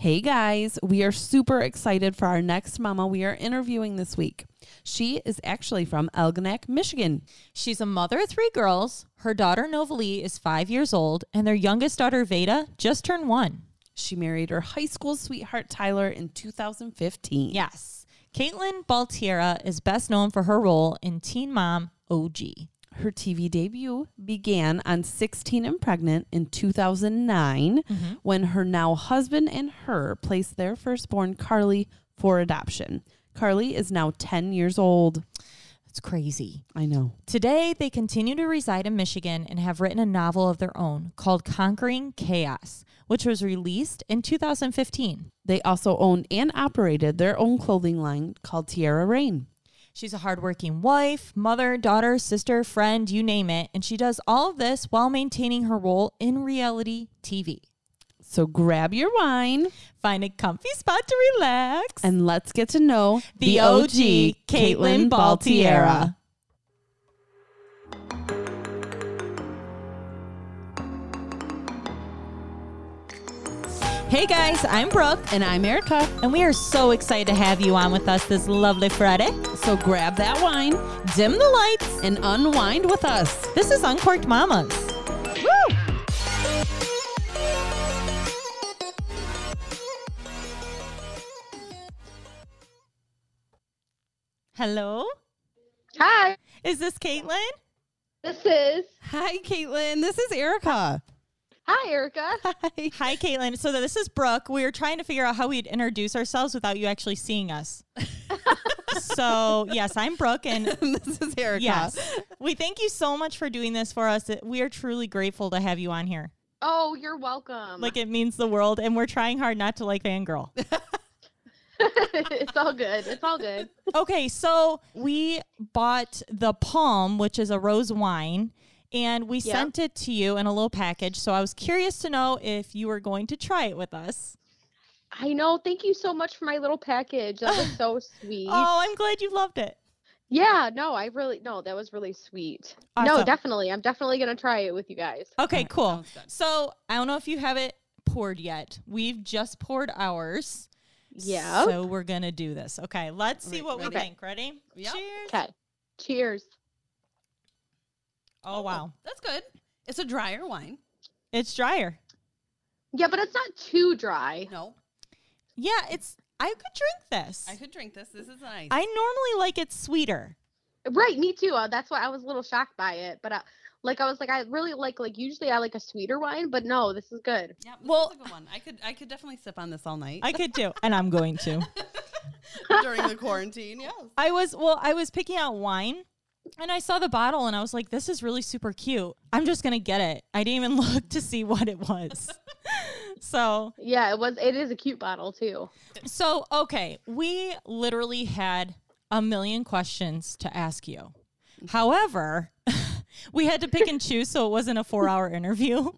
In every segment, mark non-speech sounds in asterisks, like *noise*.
Hey guys, we are super excited for our next mama we are interviewing this week. She is actually from Algonac, Michigan. She's a mother of three girls. Her daughter Novalee is five years old, and their youngest daughter Vaeda just turned one. She married her high school sweetheart Tyler in 2015. Yes. Catelynn Baltierra is best known for her role in Teen Mom OG. Her TV debut began on 16 and Pregnant in 2009 mm-hmm. when her now husband and her placed their firstborn Carly for adoption. Carly is now 10 years old. It's crazy. I know. Today, they continue to reside in Michigan and have written a novel of their own called Conquering Chaos, which was released in 2015. They also owned and operated their own clothing line called Tierra Reign. She's a hardworking wife, mother, daughter, sister, friend, you name it, and she does all of this while maintaining her role in reality TV. So grab your wine Find a comfy spot to relax. and let's get to know the OG, Catelynn Baltierra. Hey guys, I'm Brooke, And I'm Erica. and we are so excited to have you on with us this lovely Friday. So grab that wine Dim the lights. and unwind with us. This is Uncorked Mamas. Woo! Hello? Hi, Is this Catelynn? this is. Hi, Catelynn. This is Erica. Hi, Erica. *laughs* Hi. Hi, Catelynn. So this is Brooke. We were trying to figure out how we'd introduce ourselves without you actually seeing us. *laughs* so yes, I'm Brooke, and *laughs* this is Erica. yes, we thank you so much for doing this for us. We are truly grateful to have you on here. Oh, you're welcome. Like it means the world, and we're trying hard not to like fangirl. it's all good. It's all good. okay, so we bought the Palm, which is a rose wine, and we Yep. sent it to you in a little package. So I was curious to know if you were going to try it with us. I know. Thank you so much for my little package. That was *laughs* so sweet. Oh, I'm glad you loved it. Yeah, no, I really no, that was really sweet. No, definitely. I'm definitely gonna try it with you guys. Okay, Alright, cool. So I don't know if you have it poured yet. We've just poured ours. Yeah. So we're gonna do this. Okay, let's see Right, what we ready? think. Ready? Yep. Cheers. Okay. Cheers. Oh wow, That's good. It's a drier wine. it's drier. Yeah, but it's not too dry. No, Yeah, it's. I could drink this. I could drink this. This is nice. I normally like it sweeter. Right, me too. Uh, that's why I was a little shocked by it. But uh, like I was like I really like like usually I like a sweeter wine, but no, this is good. yeah, this Well- is a good one. I could I could definitely sip on this all night I could too, and I'm going to. *laughs* during the quarantine. Yes. I was well. I was picking out wine, and I saw the bottle, and I was like, "This is really super cute. I'm just gonna get it." I didn't even *laughs* look to see what it was. *laughs* so Yeah, it was. It is a cute bottle too. So, okay, we literally had a million questions to ask you. However, *laughs* we had to pick and choose so it wasn't a four hour interview.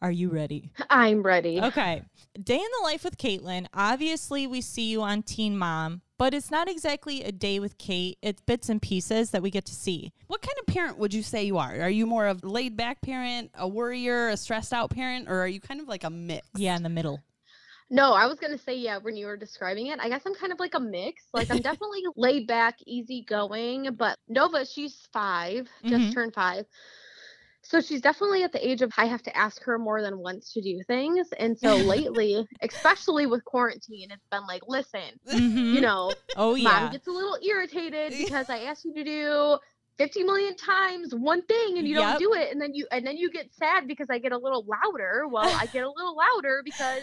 Are you ready? I'm ready. Okay. Day in the life with Catelynn. Obviously, we see you on Teen Mom, but it's not exactly a day with Kate. It's bits and pieces that we get to see. What kind of parent would you say you are? Are you more of a laid back parent, a worrier, a stressed out parent, or are you kind of like a mix? Yeah, in the middle. No, I was gonna say yeah when you were describing it. I guess I'm kind of like a mix. Like I'm *laughs* definitely laid back, easygoing, but Nova, she's 5 just Mhm. turned five. So she's definitely at the age of I have to ask her more than once to do things. And so *laughs* lately, especially with quarantine, it's been like, listen, Mhm. you know, oh, mom yeah. gets a little irritated *laughs* because I asked you to do 50 million times one thing and you Yep. don't do it and then you and then you get sad because I get a little louder. Well, I get a *laughs* little louder because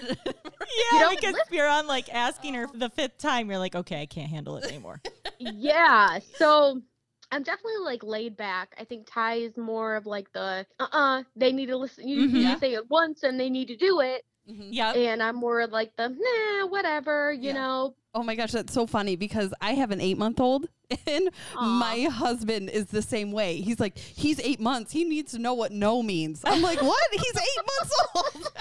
Yeah, don't because listen. you're on like asking her for the fifth time. You're like, okay, I can't handle it anymore. yeah so i'm definitely like laid back i think ty is more of like the uh-uh they need to listen you, you Mhm. say it once and they need to do it Mhm. Yep. and i'm more like the nah whatever you Yeah. know Oh my gosh, that's so funny because I have an eight month old *laughs* and Aw. my husband is the same way. He's like, he's eight months. He needs to know what no means. I'm like, *laughs* what? He's eight months old.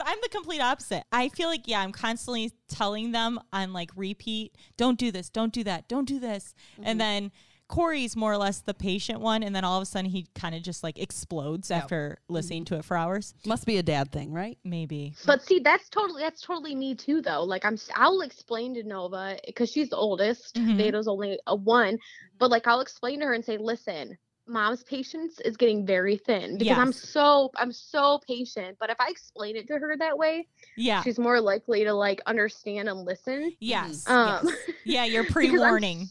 *laughs* I'm the complete opposite. I feel like, yeah, I'm constantly telling them on like repeat, don't do this, don't do that, don't do this. Mm-hmm. And then Corey's more or less the patient one, and then all of a sudden he kind of just like explodes Yep. after listening to it for hours. Must be a dad thing, right? Maybe. But see, that's totally that's totally me too, though. Like I'm, I'll explain to Nova because she's the oldest. Mhm. Veto's only a one, but like I'll explain to her and say, listen, mom's patience is getting very thin because I'm so I'm so patient. But if I explain it to her that way, Yeah. she's more likely to like understand and listen. Yes. Um, yes. Yeah, you're *laughs* pre-warning.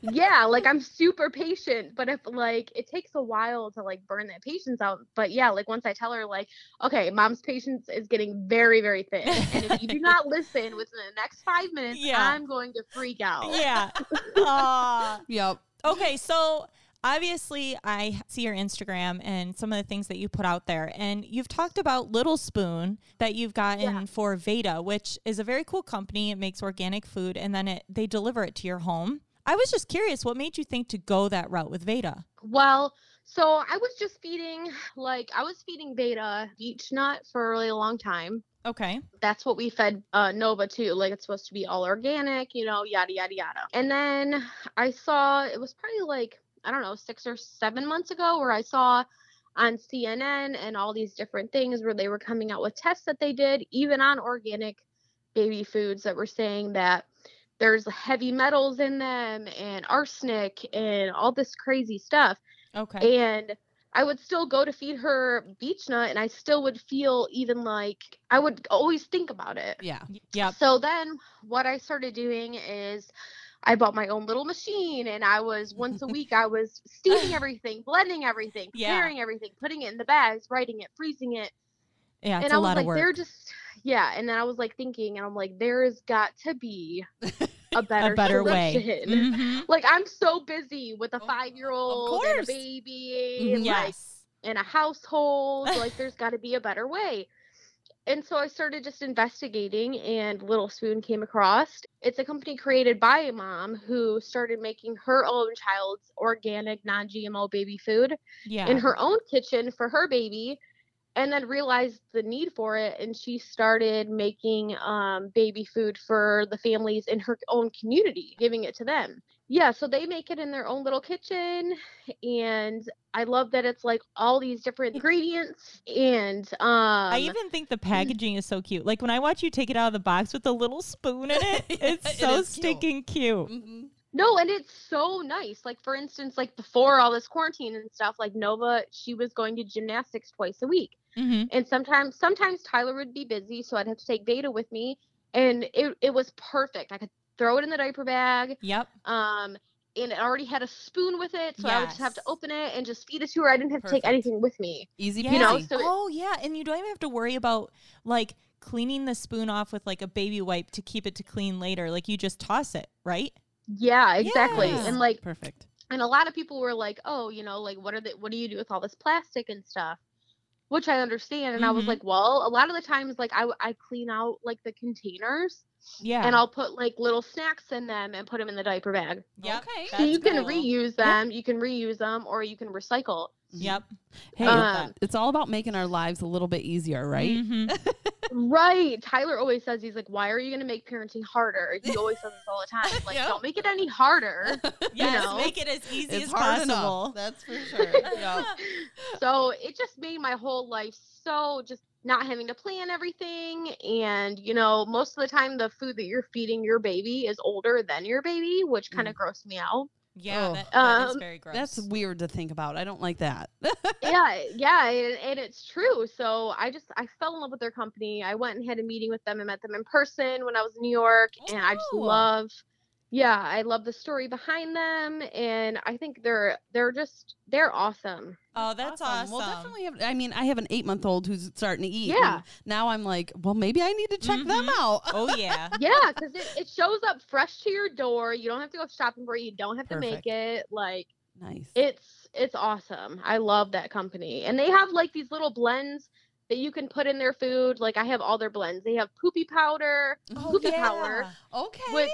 yeah, like I'm super patient, but if like it takes a while to like burn that patience out. But yeah, like once I tell her like, okay, mom's patience is getting very, very thin. And if you do not *laughs* listen within the next five minutes, Yeah. I'm going to freak out. Yeah. *laughs* Aw. Yep. okay, so obviously I see your Instagram and some of the things that you put out there, and you've talked about Little Spoon that you've gotten Yeah. for Vaeda, which is a very cool company. It makes organic food, and then it they deliver it to your home. I was just curious, what made you think to go that route with Vaeda? Well, so I was just feeding like I was feeding Vaeda beech nut for a really long time. Okay. that's what we fed uh, Nova too. Like it's supposed to be all organic, you know, yada yada yada. And then I saw it was probably like I don't know six or seven months ago where I saw on CNN and all these different things where they were coming out with tests that they did, even on organic baby foods that were saying that there's heavy metals in them and arsenic and all this crazy stuff Okay. and I would still go to feed her Beech-Nut and I still would feel even like I would always think about it. Yeah. Yeah. So then what I started doing is I bought my own little machine and I was once a week I was steaming *laughs* everything, blending everything, Yeah. preparing everything, putting it in the bags, writing it, freezing it. Yeah, it's and a I was lot like of work. they're just yeah, and then I was like thinking and I'm like there's got to be *laughs* a better, a better way. Mhm. Like I'm so busy with a Oh, 5-year-old and a baby Mhm. and like Yes. in a household. like there's *laughs* got to be a better way. And so I started just investigating, and Little Spoon came across. It's a company created by a mom who started making her own child's organic, non GMO baby food Yeah. in her own kitchen for her baby, and then realized the need for it. And she started making um, baby food for the families in her own community, giving it to them. Yeah, so they make it in their own little kitchen, and I love that it's like all these different ingredients. And um, I even think the packaging is so cute. Like when I watch you take it out of the box with the little spoon in it, *laughs* it's It so is cute. stinking cute. hmm No, and it's so nice. Like for instance, like before all this quarantine and stuff, like Nova, she was going to gymnastics twice a week. hmm And sometimes sometimes Tyler would be busy, so I'd have to take Vaeda with me. And it, it was perfect. I could throw it in the diaper bag. Yep. Um and it already had a spoon with it, so I would just have to open it and just feed it to her. I didn't have to take anything with me. Easy Yeah. You know, peasy. so it- oh yeah, and you don't even have to worry about like cleaning the spoon off with like a baby wipe to keep it to clean later. Like you just toss it, right? Yeah, exactly. Yeah. And like Perfect. and a lot of people were like, "Oh, you know, like what are the what do you do with all this plastic and stuff?" Which I understand, and I was Mhm. like, "Well, a lot of the times, like I, I clean out like the containers, Yeah. and I'll put like little snacks in them and put them in the diaper bag. Yep. Okay. So you can cool. reuse them, you can reuse them, or you can recycle. Yep. Hey, Um, it's all about making our lives a little bit easier, right? Mhm. *laughs* Right. Tyler always says he's like, "Why are you gonna make parenting harder?" *laughs* He always says this all the time. Like, Yep. don't make it any harder. *laughs* Yes, know? make it as easy It's as hard enough. possible. That's for sure. yeah. so it just made my whole life so just not having to plan everything and you know most of the time the food that you're feeding your baby is older than your baby which kind of grossed me out Yeah, Oh. that, that is Um, very gross. That's weird to think about. I don't like that. *laughs* yeah yeah and, and it's true so i just i fell in love with their company i went and had a meeting with them and met them in person when i was in new york and i just Oh. love yeah i love the story behind them and i think they're they're just they're awesome oh, that's awesome. Well, definitely. Have, I mean, I have an eight month old who's starting to eat. Yeah. and Now I'm like, well, maybe I need to check them Mhm. out. Oh yeah. *laughs* yeah because it, it shows up fresh to your door you don't have to go shopping for it you don't have to make it like nice. it's it's awesome i love that company and they have like these little blends that you can put in their food like i have all their blends they have poopy powder Oh, poopy yeah. powder okay. which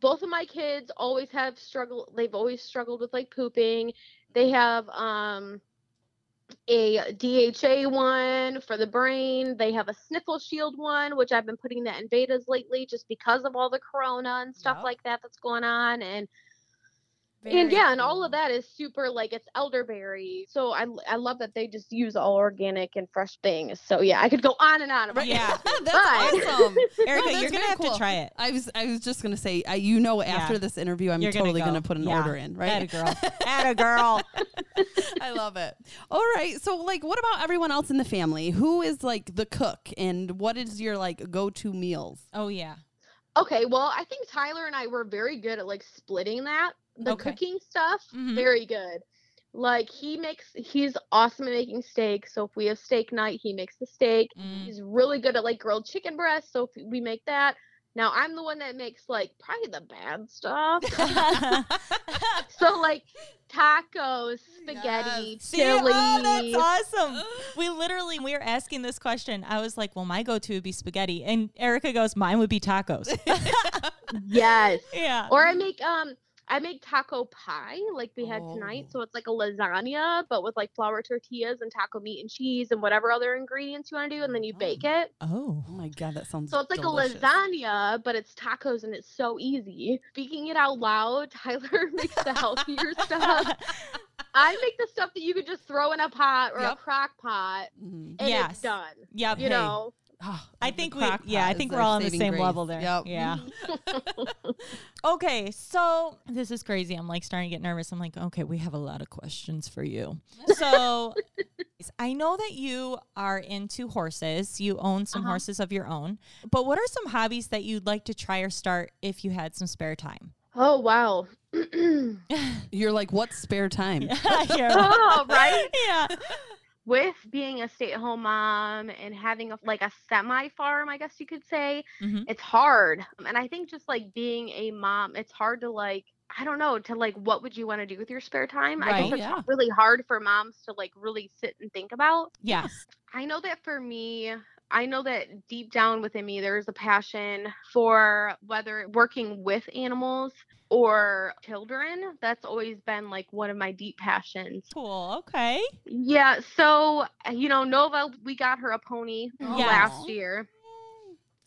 both of my kids always have struggled they've always struggled with like pooping they have um a DHA one for the brain. They have a sniffle shield one, which I've been putting that in betas lately just because of all the corona and stuff Yep. like that that's going on. And and yeah, and all of that is super like it's elderberry. So I I love that they just use all organic and fresh things. So yeah, I could go on and on about Yeah. *laughs* that's awesome. *laughs* Erica, that's you're gonna have cool. to try it. I was I was just gonna say, I, you know, after Yeah. this interview, I'm You're totally go. gonna put an Yeah. order in, right? Atta girl. *laughs* Atta girl. I love it. All right. So, like, what about everyone else in the family? Who is like the cook, and what is your like go-to meals? Oh yeah. Okay, well, I think Tyler and I were very good at like splitting that. The Okay. cooking stuff, Mhm. very good. Like he makes he's awesome at making steak. So if we have steak night, he makes the steak. Mm. He's really good at like grilled chicken breast, so if we make that. Now I'm the one that makes like probably the bad stuff. *laughs* *laughs* so like tacos, spaghetti, See, chili. oh, that's awesome. We literally we were asking this question. I was like, "Well, my go-to would be spaghetti," and Erica goes, "Mine would be tacos." *laughs* Yes. yeah. Or I make um I make taco pie like we had tonight. Oh. So it's like a lasagna but with like flour tortillas and taco meat and cheese and whatever other ingredients you want to do and then you bake it. oh. Oh my god, that sounds So it's like delicious. a lasagna but it's tacos and it's so easy. Speaking it out loud, *laughs* Tyler makes the healthier stuff. *laughs* I make the stuff that you could just throw in a pot or Yep. a crock pot Mhm. and Yes. it's done. Yep. You hey. know. Ah, I think we, yeah, I think we're all on the same grace. level there. Yep. Yeah. *laughs* Okay, so this is crazy. I'm like starting to get nervous. I'm like, okay, we have a lot of questions for you. *laughs* So I know that you are into horses. You own some Uh-huh. horses of your own. But what are some hobbies that you'd like to try or start if you had some spare time? Oh wow. *clears throat* You're like, what's spare time? *laughs* Yeah. oh, right? yeah. With being a stay-at-home mom and having a, like a semi-farm i guess you could say Mhm. it's hard and i think just like being a mom it's hard to like i don't know to like what would you want to do with your spare time i think it's yeah. really hard for moms to like really sit and think about Yes. i know that for me I know that deep down within me, there's a passion for whether working with animals or children. That's always been like one of my deep passions. Cool. Okay. Yeah, so you know, Nova, we got her a pony Yes. last year.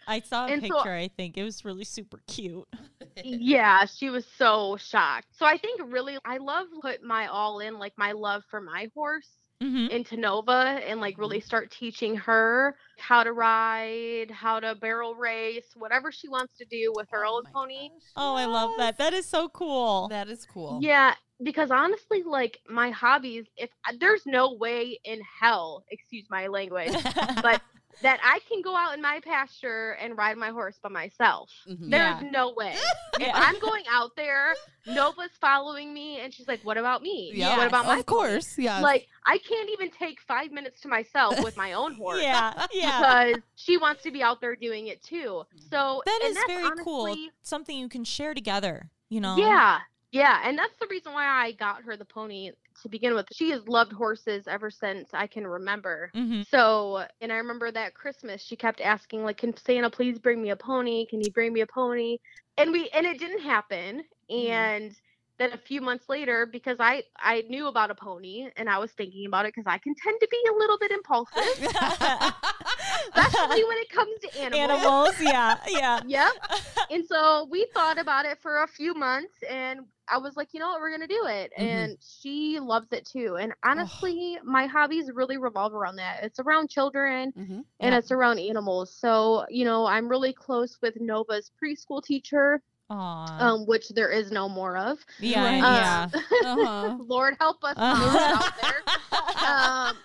I saw a And so- picture. I think it was really super cute. *laughs* Yeah, she was so shocked. So I think really I love put my all in, like my love for my horse hmm into Nova and like really start teaching her how to ride, how to barrel race, whatever she wants to do with her Oh own pony. gosh. Oh, I love that. That is so cool. That is cool. Yeah, because honestly, like my hobbies, if there's no way in hell, excuse my language, *laughs* but that I can go out in my pasture and ride my horse by myself. Mhm. There's Yeah. no way. *laughs* If I'm going out there, Nova's following me, and she's like, "What about me? Yeah, What about my of course. Yeah. Like I can't even take five minutes to myself with my own *laughs* horse. yeah. Yeah. Because she wants to be out there doing it too. So That and is that's very cool. Something you can share together, you know? Yeah, yeah, and that's the reason why I got her the pony to begin with. She has loved horses ever since I can remember. hmm So, and I remember that Christmas, she kept asking, like, "Can Santa please bring me a pony? Can he bring me a pony?" And we, and it didn't happen. And then a few months later, because I I knew about a pony and I was thinking about it because I can tend to be a little bit impulsive, *laughs* especially when it comes to animals. Animals, yeah, yeah. *laughs* Yep. And so we thought about it for a few months and I was like, you know what, we're gonna do it. Mhm. And she loves it too. And honestly, my hobbies really revolve around that. It's around children Mhm. and Yeah. it's around animals. So, you know, I'm really close with Nova's preschool teacher, Aw. um, which there is no more of. yeah, right. yeah. *laughs* Uh-huh. Lord help us *laughs* Uh-huh. out there. *laughs* Um,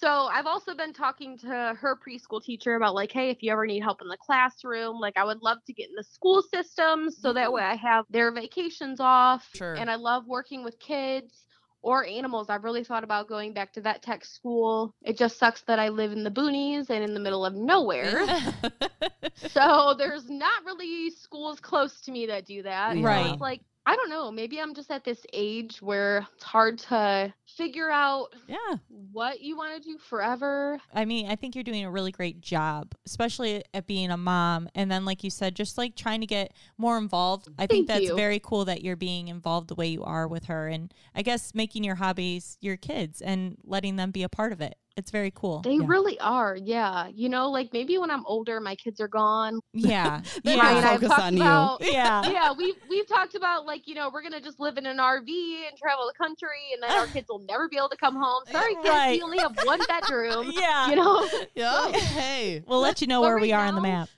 so I've also been talking to her preschool teacher about like, hey, if you ever need help in the classroom, like I would love to get in the school system so that mm-hmm. way I have their vacations off. Sure. And I love working with kids or animals. I've really thought about going back to vet tech school. It just sucks that I live in the boonies and in the middle of nowhere. *laughs* so *laughs* there's not really schools close to me that do that. So Right. it's like I don't know. Maybe I'm just at this age where it's hard to figure out yeah. what you want to do forever. I mean, I think you're doing a really great job, especially at being a mom. And then, like you said, just like trying to get more involved. I think that's you. very cool that you're being involved the way you are with her. And I guess making your hobbies your kids and letting them be a part of it It's very cool. They Yeah. really are. Yeah. You know, like maybe when I'm older, my kids are gone. yeah. Then yeah. I'll Ryan and I've focus talked on you. about- yeah. yeah, we've we've talked about like you know we're gonna just live in an RV and travel the country, and then our *laughs* kids will never be able to come home. Sorry, kids, Right. we only have one bedroom. *laughs* Yeah. You know, *laughs* Yeah. Hey. We'll let you know But where we right are on the map.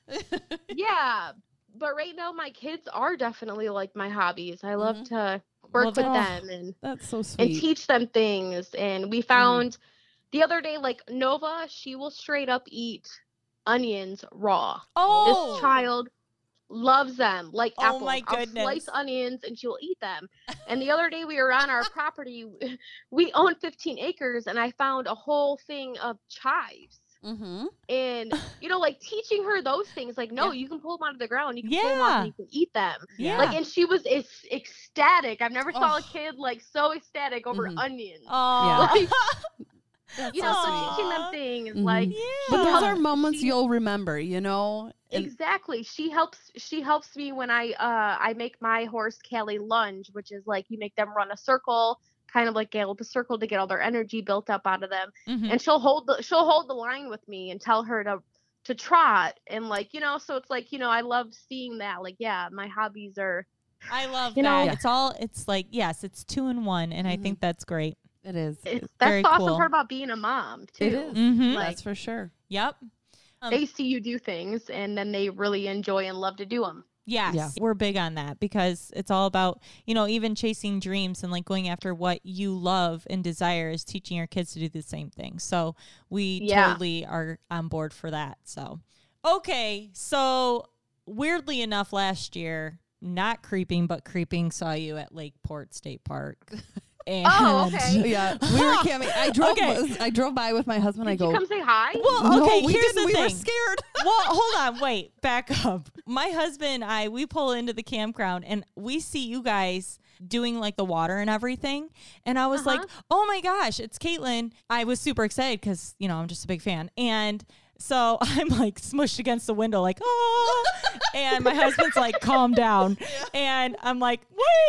yeah. But right now, my kids are definitely like my hobbies. I love Mhm. to work Love with it. them and That's so sweet. and teach them things. And we found the other day, like Nova, she will straight up eat onions raw. Oh. This child loves them like Oh apples. my I'll slice onions and she'll eat them. And the other day we were on our *laughs* property. We own 15 acres, and I found a whole thing of chives. mm-hmm. And you know, like teaching her those things, like no, Yeah. you can pull them out of the ground, you can pull them Yeah. and you can eat them. Yeah. Like, and she was ec- ecstatic. I've never saw a Oh. kid like so ecstatic over Mhm. onions. Oh. *laughs* Like, *laughs* That's you know, so so sweet. teaching Aw. them things Mhm. like yeah. But those are moments She- you'll remember, you know? And- exactly she helps she helps me when i uh i make my horse callie lunge which is like you make them run a circle kind of like gallop a circle to get all their energy built up out of them Mhm. and she'll hold the she'll hold the line with me and tell her to to trot and like you know so it's like you know i love seeing that like yeah my hobbies are I love You that. know- It's all it's like yes, it's two in one, and I Mhm. think that's great. It is. it's, It- that's very the awesome cool. part about being a mom too It is. Mm-hmm. Like- That's for sure. yep. Um, they see you do things and then they really enjoy and love to do them Yes, Yeah. we're big on that because it's all about, you know, even chasing dreams and like going after what you love and desire is teaching your kids to do the same thing. So we Yeah. totally are on board for that. So, okay. So, weirdly enough, last year, not creeping, but creeping, saw you at Lakeport State Park. *laughs* And Oh, okay. *laughs* Yeah, we were *laughs* camping. I drove. Okay. I drove by with my husband. I go. you come say hi Well, no, okay, we here's didn't. the we thing. were scared. *laughs* well, hold on, wait, back up. My husband and I, we pull into the campground and we see you guys doing like the water and everything. And I was like, Uh-huh. oh my gosh, it's Catelynn. I was super excited because, you know, I'm just a big fan. And so I'm like smushed against the window, like, oh. and my husband's like, calm down. And I'm like,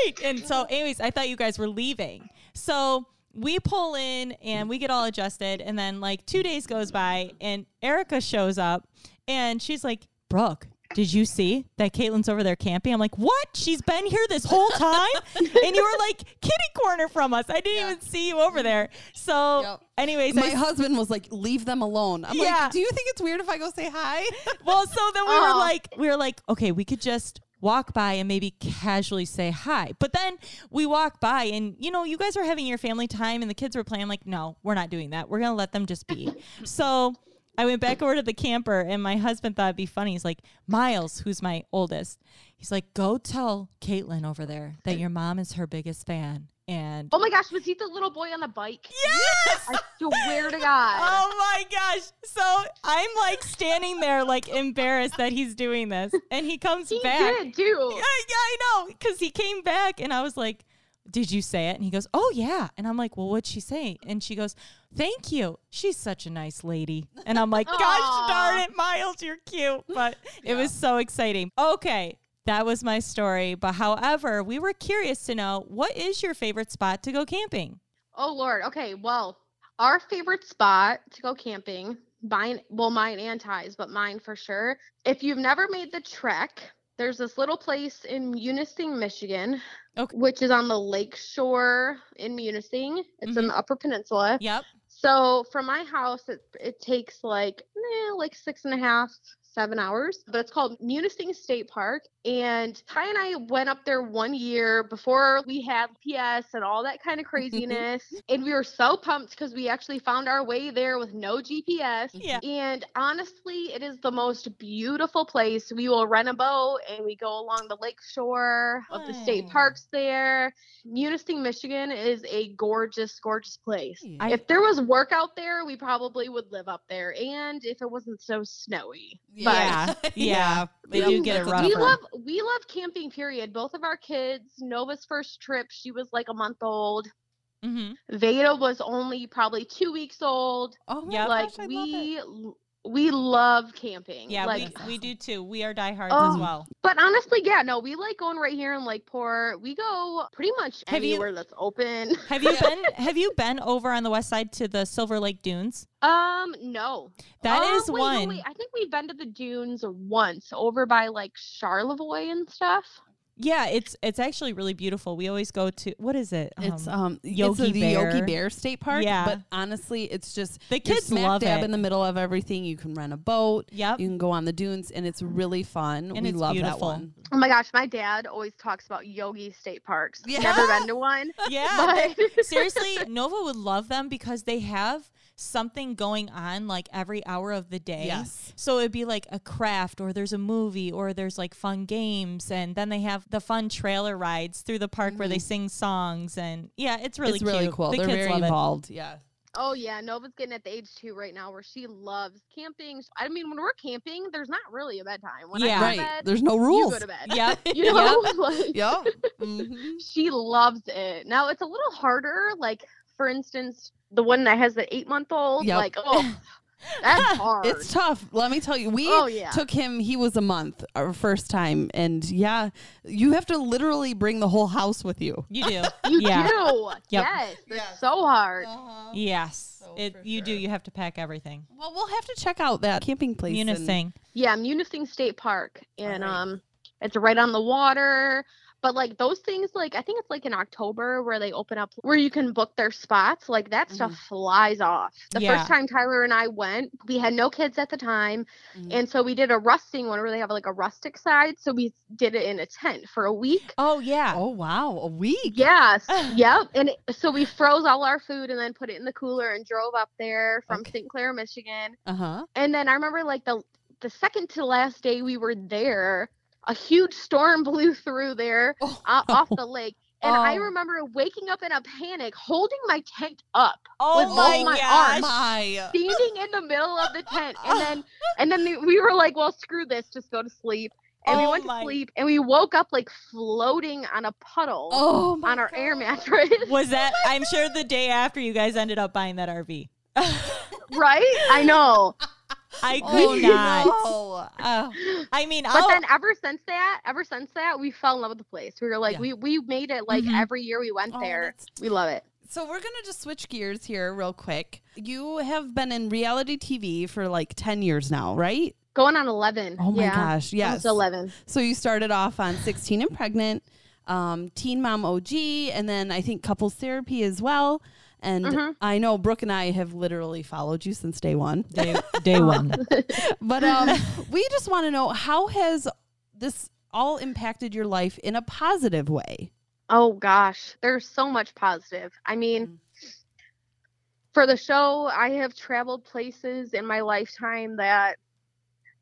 wait. And so, anyways, I thought you guys were leaving. So we pull in and we get all adjusted. And then, like, two days goes by and Erica shows up and she's like, Brooke, did you see that Catelynn's over there camping? I'm like, what? She's been here this whole time? *laughs* and you were like kitty corner from us. I didn't even see you over there. So, Yep. anyways, My I husband was like, "Leave them alone." I'm Yeah. like, "Do you think it's weird if I go say hi?" well, so then we were Oh. like, we were like, okay, we could just walk by and maybe casually say hi. But then we walk by and you know, you guys are having your family time and the kids were playing. I'm like, no, we're not doing that. We're gonna let them just be. *laughs* so I went back over to the camper and my husband thought it'd be funny. He's like, Miles, who's my oldest, he's like, go tell Catelynn over there that your mom is her biggest fan. And oh my gosh was he the little boy on the bike yes! i swear to god *laughs* Oh my gosh. So I'm like standing there, like embarrassed that he's doing this. And he comes he back. He did too Yeah, yeah, I know. Because he came back and I was like, Did you say it? And he goes, Oh, yeah. And I'm like, Well, what'd she say? And she goes, Thank you. She's such a nice lady. And I'm like, Gosh Aw. darn it, Miles, you're cute. But it was so exciting. Okay. That was my story. But however, we were curious to know what is your favorite spot to go camping? Oh Lord. Okay. Well, our favorite spot to go camping, mine, well, mine and Ty's, but mine for sure. If you've never made the trek, there's this little place in Munising, Michigan, Okay. which is on the lake shore in Munising. It's in the Upper Peninsula. Yep. So from my house, it it takes like eh, like six and a half, seven hours. But it's called Munising State Park. And Ty and I went up there one year before we had PS and all that kind of *laughs* craziness. and we were so pumped because we actually found our way there with no GPS. Yeah. And honestly, it is the most beautiful place. We will rent a boat and we go along the lake shore of the state parks there. Munising, Michigan is a gorgeous, gorgeous place. I- if there was work out there, we probably would live up there. And if it wasn't so snowy. But *laughs* Yeah. Yeah. They do get it that's a rougher. we love we love camping period. Both of our kids, Nova's first trip, she was like a month old. hmm Vaeda was only probably two weeks old. Oh my Yep. like gosh, I love it. we l- we love camping. Yeah, like, we, we do too. We are diehards Oh. as well. but honestly, yeah, no, we like going right here in Lakeport. We go pretty much Have you- anywhere that's open. *laughs* Have you been *laughs* have you been over on the west side to the Silver Lake Dunes? Um, no. That Oh, is wait, no, one. wait, I think we've been to the dunes once over by like Charlevoix and stuff. Yeah, it's it's actually really beautiful. We always go to what is it? It's Um, um it's Yogi the Bear. Yogi Bear State Park. Yeah. But honestly, it's just the kids smack love dab it. in the middle of everything. You can rent a boat. Yep. You can go on the dunes, and it's really fun. And we it's love that beautiful. one. Oh my gosh, my dad always talks about Yogi State Parks. Yeah. Never been to one. *laughs* yeah. But *laughs* Seriously, Nova would love them because they have something going on like every hour of the day. Yes. So it'd be like a craft or there's a movie or there's like fun games and then they have the fun trailer rides through the park where they sing songs and yeah, it's really it's really cool. The They're very love it. involved. Yeah. Oh yeah, Nova's getting at the age too right now where she loves camping. I mean, when we're camping, there's not really a bedtime. When Yeah. I go right. to bed, There's no rules. you rules. go to bed. Yep. *laughs* You know, *laughs* like, Yep. *laughs* hmm she loves it. Now it's a little harder. Like for instance, the one that has the eight month old. Yep. Like oh, *laughs* that's hard. It's tough. Let me tell you. We Oh, yeah. took him. He was a month our first time, and yeah, you have to literally bring the whole house with you. You do. *laughs* you yeah. do. Yep. Yes, it's Yes. so hard. Yes. So it for you do. You have to pack everything. Well, we'll have to check out that camping place. and- Munising. Yeah, Munising State Park, and Alright. um, it's right on the water. But like those things, like I think it's like in October where they open up where you can book their spots. Like that stuff flies off. The Yeah. first time Tyler and I went, we had no kids at the time, Mhm. and so we did a rusting one where they have like a rustic side. So we did it in a tent for a week. Oh yeah. Oh wow, a week. Yes, *laughs* yep. And it, so we froze all our food and then put it in the cooler and drove up there from Okay. St. Clair, Michigan. Uh huh. And then I remember like the the second to last day we were there, a huge storm *laughs* blew through there Oh, uh, *laughs* off the lake. And I Oh. remember waking up in a panic, holding my tent up, Oh with both my gosh. arms. my. *laughs* standing in the middle of the tent. And then and then we were like, well, screw this, just go to sleep. And we Oh went my- to sleep and we woke up like floating on a puddle Oh on our air mattress. Was that I'm sure the day after you guys ended up buying that RV. right? I know. I could Oh not. no. *laughs* Oh. I mean, But I'll, then ever since that, ever since that, we fell in love with the place. We were like, Yeah. we we made it like Mhm. every year we went Oh, there. that's- We love it. So we're gonna just switch gears here real quick. You have been in reality TV for like ten years now, right? Going on eleven. Oh my yeah. gosh, yes. Almost eleven. So you started off on 16 and Pregnant, um, Teen Mom OG, and then I think Couples Therapy as well. And Mhm. I know Brooke and I have literally followed you since day one. day, day *laughs* one. *laughs* But um, we just want to know how has this all impacted your life in a positive way? Oh gosh, there's so much positive. I mean, Mm. for the show, I have traveled places in my lifetime that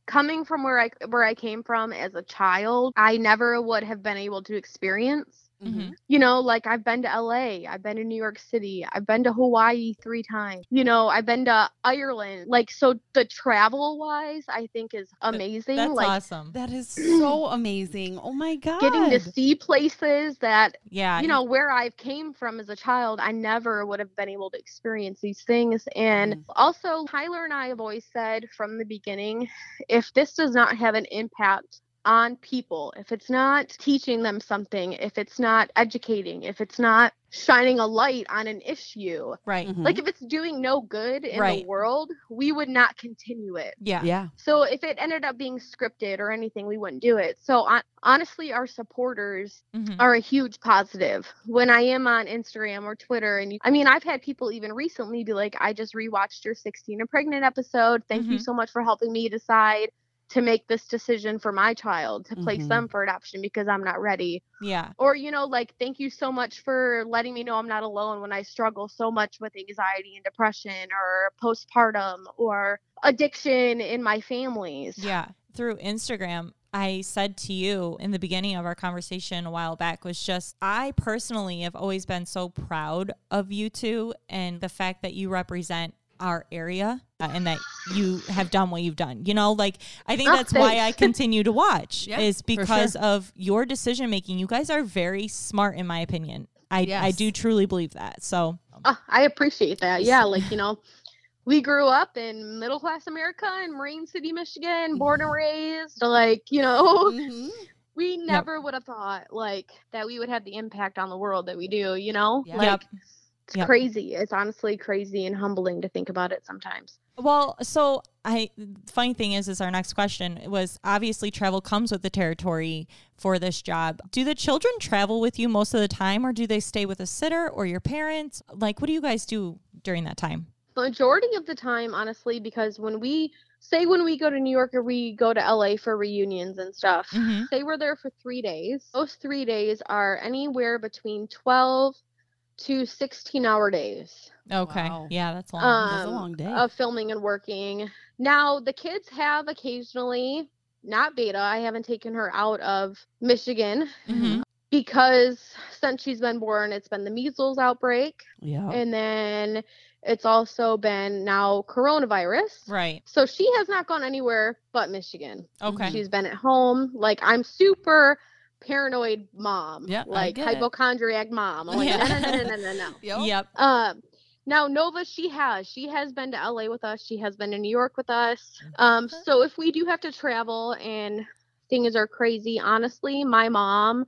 coming from where I where I came from as a child, I never would have been able to experience. Mhm. You know, like I've been to LA, I've been to New York City, I've been to Hawaii 3 times. You know, I've been to Ireland. Like so the travel wise, I think is amazing. That's like awesome. That is *clears throat* so amazing. Oh my God. getting to see places that Yeah. you know where I've came from as a child i never would have been able to experience these things and Mhm. also tyler and i have always said from the beginning if this does not have an impact on people if it's not teaching them something if it's not educating if it's not shining a light on an issue right. Mhm. like if it's doing no good in Right. the world we would not continue it Yeah. yeah. so if it ended up being scripted or anything we wouldn't do it so hon- honestly our supporters Mhm. are a huge positive. When I am on Instagram or Twitter, and you, I mean, I've had people even recently be like, I just rewatched your 16 and pregnant episode. Thank you Mhm. so much for helping me decide to make this decision for my child to place Mhm. them for adoption because I'm not ready. Yeah. Or, you know, like, thank you so much for letting me know I'm not alone when I struggle so much with anxiety and depression or postpartum or addiction in my families. Yeah. Through Instagram, I said to you in the beginning of our conversation a while back was just I personally have always been so proud of you two and the fact that you represent our area uh, and that you have done what you've done. You know, like I think Oh, that's why I *laughs* continue to watch Yeah, is for sure. because of your decision making. You guys are very smart in my opinion. I I do truly believe that. So, Uh, I appreciate that. Yeah, like you know, we grew up in middle class America in Marine City, Michigan, born and raised. Like, you know, Mhm. *laughs* we never would have thought like that we would have the impact on the world that we do, you know? Yeah. Like Yep. It's Yep. crazy. It's honestly crazy and humbling to think about it sometimes. Well, so I funny thing is is our next question was obviously travel comes with the territory for this job. Do the children travel with you most of the time or do they stay with a sitter or your parents? Like what do you guys do during that time? Majority of the time, honestly, because when we say when we go to New York or we go to LA for reunions and stuff, Mhm. say we're there for three days. Those three days are anywhere between 12 to 16 hour days Okay. Wow. Yeah, that's long. That's a um, long day. of filming and working. Now, the kids have occasionally, not Vaeda, I haven't taken her out of Michigan Mhm. because since she's been born, it's been the measles outbreak. Yeah. And then it's also been now coronavirus. Right. So she has not gone anywhere but Michigan. Okay. She's been at home. Like I'm super paranoid mom. Yeah, Like get it. hypochondriac mom. I'm like, Yeah. no, no, no, no, no, no, no. *laughs* Yep. Yep. Um, now Nova, she has. She has been to LA with us. She has been to New York with us. Um, so if we do have to travel and things are crazy, honestly, my mom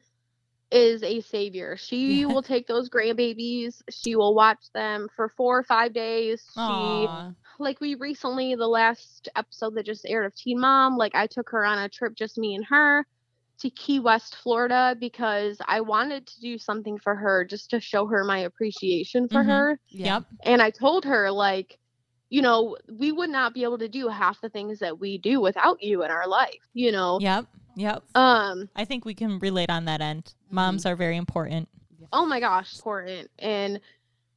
is a savior. She *laughs* Yeah. will take those grandbabies. She will watch them for four or five days. She Aw. like we recently the last episode that just aired of Teen Mom, like I took her on a trip just me and her to Key West, Florida because I wanted to do something for her just to show her my appreciation for Mhm. her. Yep. And I told her like you know, we would not be able to do half the things that we do without you in our life, you know. Yep. Yep. Um, I think we can relate on that end. Moms are very important. oh my gosh, important. And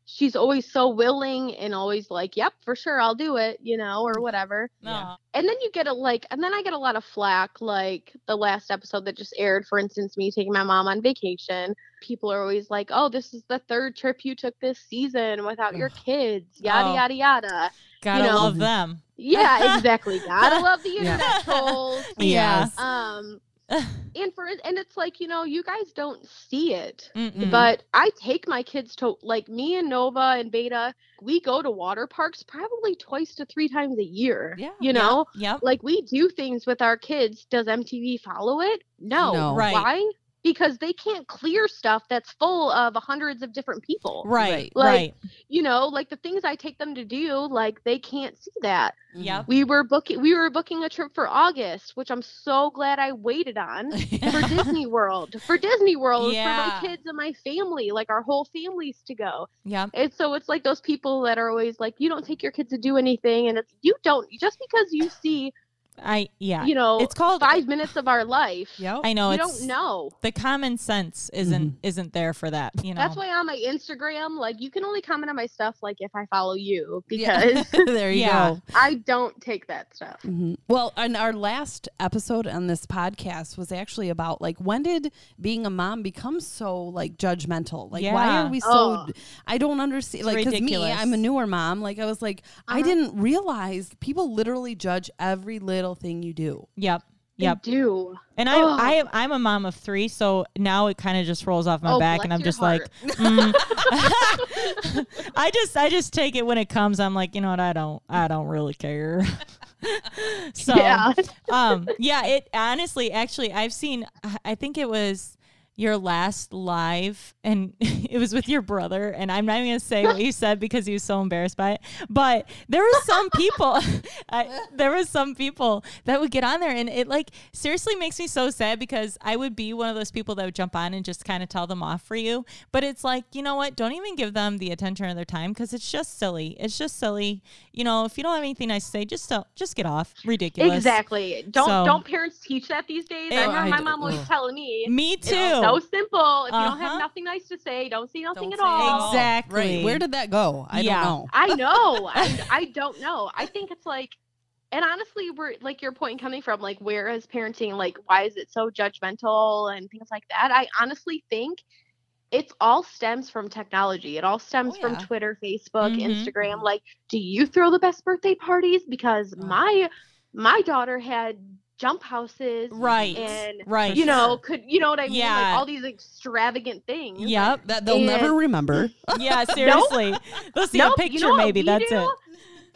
she's always so willing and always like, "Yep, for sure, I'll do it," you know, or whatever. Yeah. And then you get a like and then i get a lot of flack like the last episode that just aired for instance me taking my mom on vacation people are always like oh this is the third trip you took this season without your kids yada Oh. yada yada Gotta know. love them. yeah exactly *laughs* gotta love the Yeah. internet trolls Yeah. *laughs* Yes. um *sighs* and for and it's like you know you guys don't see it Mm-mm. but I take my kids to like me and Nova and Vaeda. We go to water parks probably twice to three times a year. Yeah. You know, Yep. like we do things with our kids. Does MTV follow it? No. No. Right. Why? Because they can't clear stuff that's full of hundreds of different people. Right. Right. Like- right. You know, like the things I take them to do, like they can't see that. Mm-hmm. Yeah. We were booking we were booking a trip for August, which I'm so glad I waited on for *laughs* Disney World. For Disney World Yeah. for my kids and my family, like our whole families to go. Yeah. And so it's like those people that are always like, you don't take your kids to do anything, and it's you don't just because you see, I yeah. you know, It's called five minutes of our life. Yep. I know you don't know. the common sense isn't isn't there for that. You know. That's why on my Instagram, like you can only comment on my stuff like if I follow you *laughs* Yeah. because *laughs* there you Yeah. go. I don't take that stuff. Mhm. Well, and our last episode on this podcast was actually about like when did being a mom become so like judgmental? Like why are we so? Oh. I don't understand. It's Like because me. I'm a newer mom. Like I was like I Uh-huh. didn't realize people literally judge every little thing you do. Yep. They Yep. do. And I, Oh. I, I'm a mom of three, so now it kind of just rolls off my oh, back, and I'm just heart. like, mm. *laughs* *laughs* I just, I just take it when it comes. I'm like, you know what? I don't, I don't really care. *laughs* so, yeah. um, yeah. It honestly, actually, I've seen. I think it was your last live, and *laughs* it was with your brother. And I'm not even gonna say what you *laughs* said because he was so embarrassed by it. But there were some people, *laughs* I, there was some people that would get on there, and it like seriously makes me so sad because I would be one of those people that would jump on and just kind of tell them off for you. But it's like, you know what? Don't even give them the attention of their time because it's just silly. It's just silly. You know, if you don't have anything nice to say, just don't, just get off. Ridiculous. Exactly. Don't So- don't parents teach that these days? Eh, I remember I my d- mom always ugh. telling me. Me It's too. So simple. If you don't Uh-huh. have nothing nice to say, don't say nothing Don't at say all. Exactly. Right. Where did that go? I Yeah. don't know. *laughs* I know. *laughs* I, I don't know. I think it's like, and honestly, we're like your point coming from like, where is parenting? Like, why is it so judgmental and things like that? I honestly think it's all stems from technology. It all stems Oh, from. Twitter, Facebook, Mhm. Instagram. Like, do you throw the best birthday parties? Because Ugh. my my daughter had jump houses, Right. And right. you know, could you know what I mean? Yeah. Like all these extravagant things. Yep. That they'll And- never remember. *laughs* *laughs* Yeah, seriously. They'll see Nope, a you picture know maybe. That's do? it.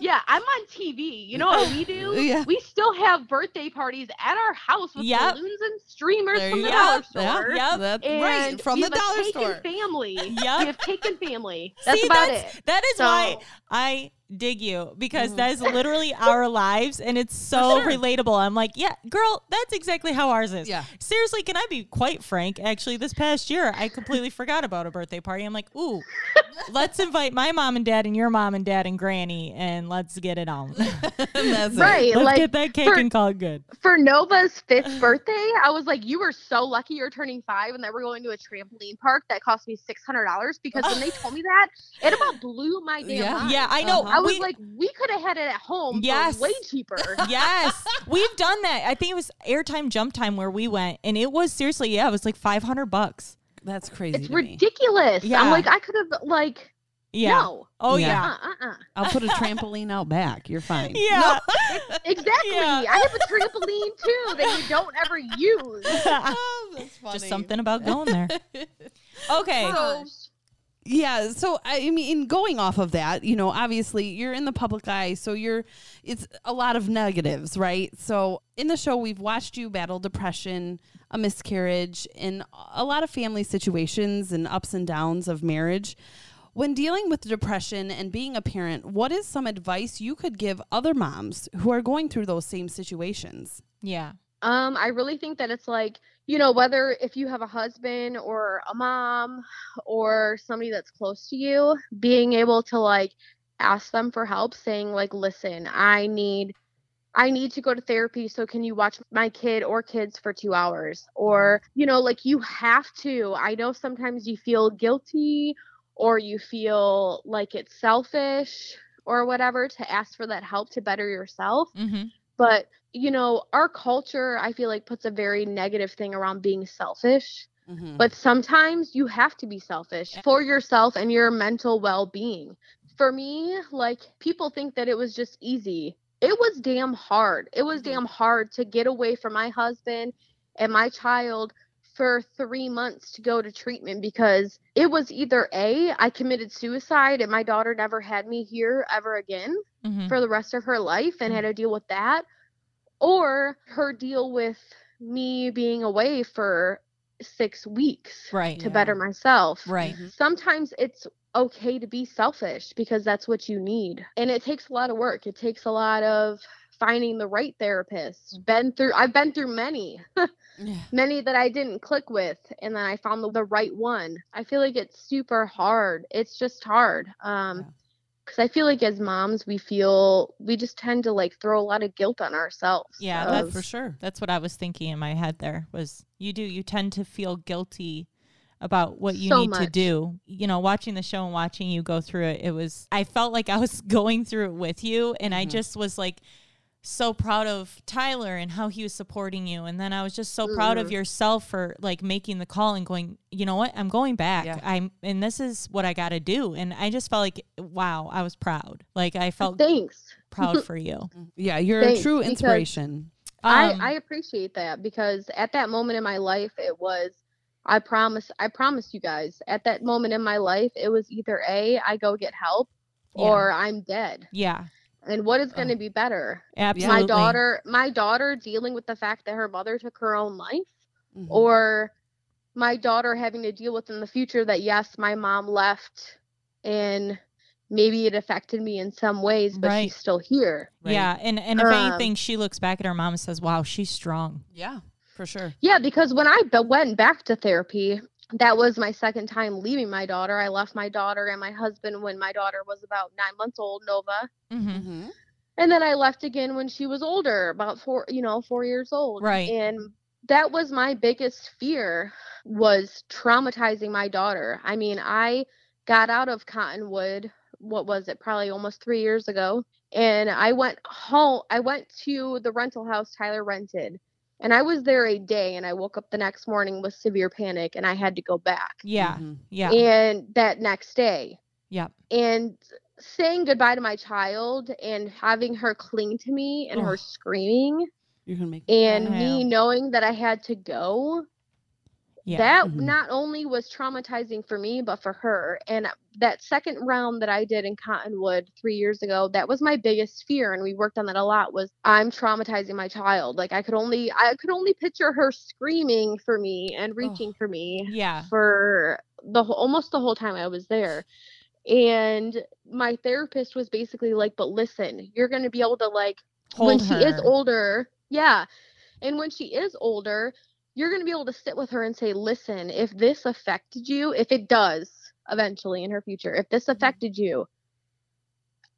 Yeah, I'm on TV. You know what we do? *laughs* Yeah. We still have birthday parties at our house with Yep. balloons and streamers There from the dollar Yeah, store. Yep. That's right from the dollar store. family. Yep. We have cake and family. See, That's about that's, it. That is why So- I dig you because Mhm. that is literally our lives and it's so sure. relatable. I'm like, yeah, girl, that's exactly how ours is. Yeah. Seriously, can I be quite frank? Actually, this past year, I completely forgot about a birthday party. I'm like, ooh, *laughs* let's invite my mom and dad and your mom and dad and granny and let's get it on. *laughs* That's *laughs* it. Right. let's like get that cake for- and call it good. for Nova's fifth birthday, I was like, "You were so lucky you're turning five, and that we're going to a trampoline park that cost me six hundred dollars." Because when they told me that, it about blew my damn Yeah. mind. Yeah, I know. Uh-huh. I was We- like, "We could have had it at home Yes. way cheaper." *laughs* yes, we've done that. I think it was airtime jump time where we went, and it was seriously, yeah, it was like 500 bucks. That's crazy. it's to me. ridiculous. Yeah. I'm like, I could have like, Yeah. no, Oh Yeah. yeah. uh, uh, uh. I'll put a trampoline out back. You're fine. *laughs* Yeah. exactly. Yeah. I have a trampoline too that you don't ever *laughs* use. Oh, that's funny. Just something about going there. Okay. Gosh. Yeah, so I mean, going off of that, you know, obviously you're in the public eye, so you're it's a lot of negatives, right? So in the show, we've watched you battle depression, a miscarriage, and a lot of family situations and ups and downs of marriage. When dealing with depression and being a parent, what is some advice you could give other moms who are going through those same situations? Yeah. Um, I really think that it's like, you know, whether if you have a husband or a mom or somebody that's close to you, being able to like ask them for help, saying like, listen, I need I need to go to therapy, so can you watch my kid or kids for 2 hours? Or, you know, like you have to. I know sometimes you feel guilty or you feel like it's selfish or whatever to ask for that help to better yourself Mm-hmm. But you know our culture i feel like puts a very negative thing around being selfish Mm-hmm. but sometimes you have to be selfish for yourself and your mental well-being for me like people think that it was just easy it was damn hard it was Mhm. damn hard to get away from my husband and my child for three months to go to treatment because it was either a i committed suicide and my daughter never had me here ever again Mm-hmm. for the rest of her life and had to deal with that or her deal with me being away for six weeks Right. to better myself Right. Mhm. sometimes it's okay to be selfish because that's what you need and it takes a lot of work it takes a lot of finding the right therapist been through i've been through many *laughs* Yeah. many that I didn't click with and then I found the, the right one. I feel like it's super hard. It's just hard. Um Yeah. Cuz I feel like as moms we feel we just tend to like throw a lot of guilt on ourselves. Yeah, Oh, that's for sure. That's what I was thinking in my head there was you do you tend to feel guilty about what you So need to do. You know, watching the show and watching you go through it, it was I felt like I was *laughs* going through it with you and I Mhm. just was like so proud of Tyler and how he was supporting you and then I was just so proud of Mhm. yourself for like making the call and going, you know what? I'm going back. Yeah. I'm and this is what I got to do and I just felt like wow, I was proud. Like I felt Thanks. *laughs* proud for you. Yeah, you're Thanks, a true inspiration. Um, I I appreciate that because at that moment in my life it was I promise I promise you guys at that moment in my life it was either A I go get help Yeah. or I'm dead. yeah. And what is going to Oh. be better? Absolutely. My daughter my daughter dealing with the fact that her mother took her own life Mhm. or my daughter having to deal with in the future that yes my mom left and maybe it affected me in some ways but Right. she's still here Right. Yeah, and and if Um, anything, she looks back at her mom and says, "Wow, she's strong." Yeah, for sure. yeah because when i b- went back to therapy that was my second time leaving my daughter i left my daughter and my husband when my daughter was about nine months old nova Mm-hmm. Mm-hmm. and then i left again when she was older about four you know four years old Right. and that was my biggest fear was traumatizing my daughter i mean i got out of cottonwood what was it probably almost three years ago and i went home i went to the rental house tyler rented and i was there a day and i woke up the next morning with severe panic and i had to go back. Yeah, Mm-hmm. yeah, and that next day. Yep. and saying goodbye to my child and having her cling to me and her screaming You're gonna make me and me knowing that I had to go Yeah. that Mhm. not only was traumatizing for me but for her and that second round that i did in cottonwood three years ago that was my biggest fear and we worked on that a lot was i'm traumatizing my child like i could only i could only picture her screaming for me and reaching for me yeah. for the whole, almost the whole time i was there and my therapist was basically like but listen you're going to be able to like when Hold she is older yeah and when she is older you're going to be able to sit with her and say listen if this affected you if it does eventually in her future if this affected you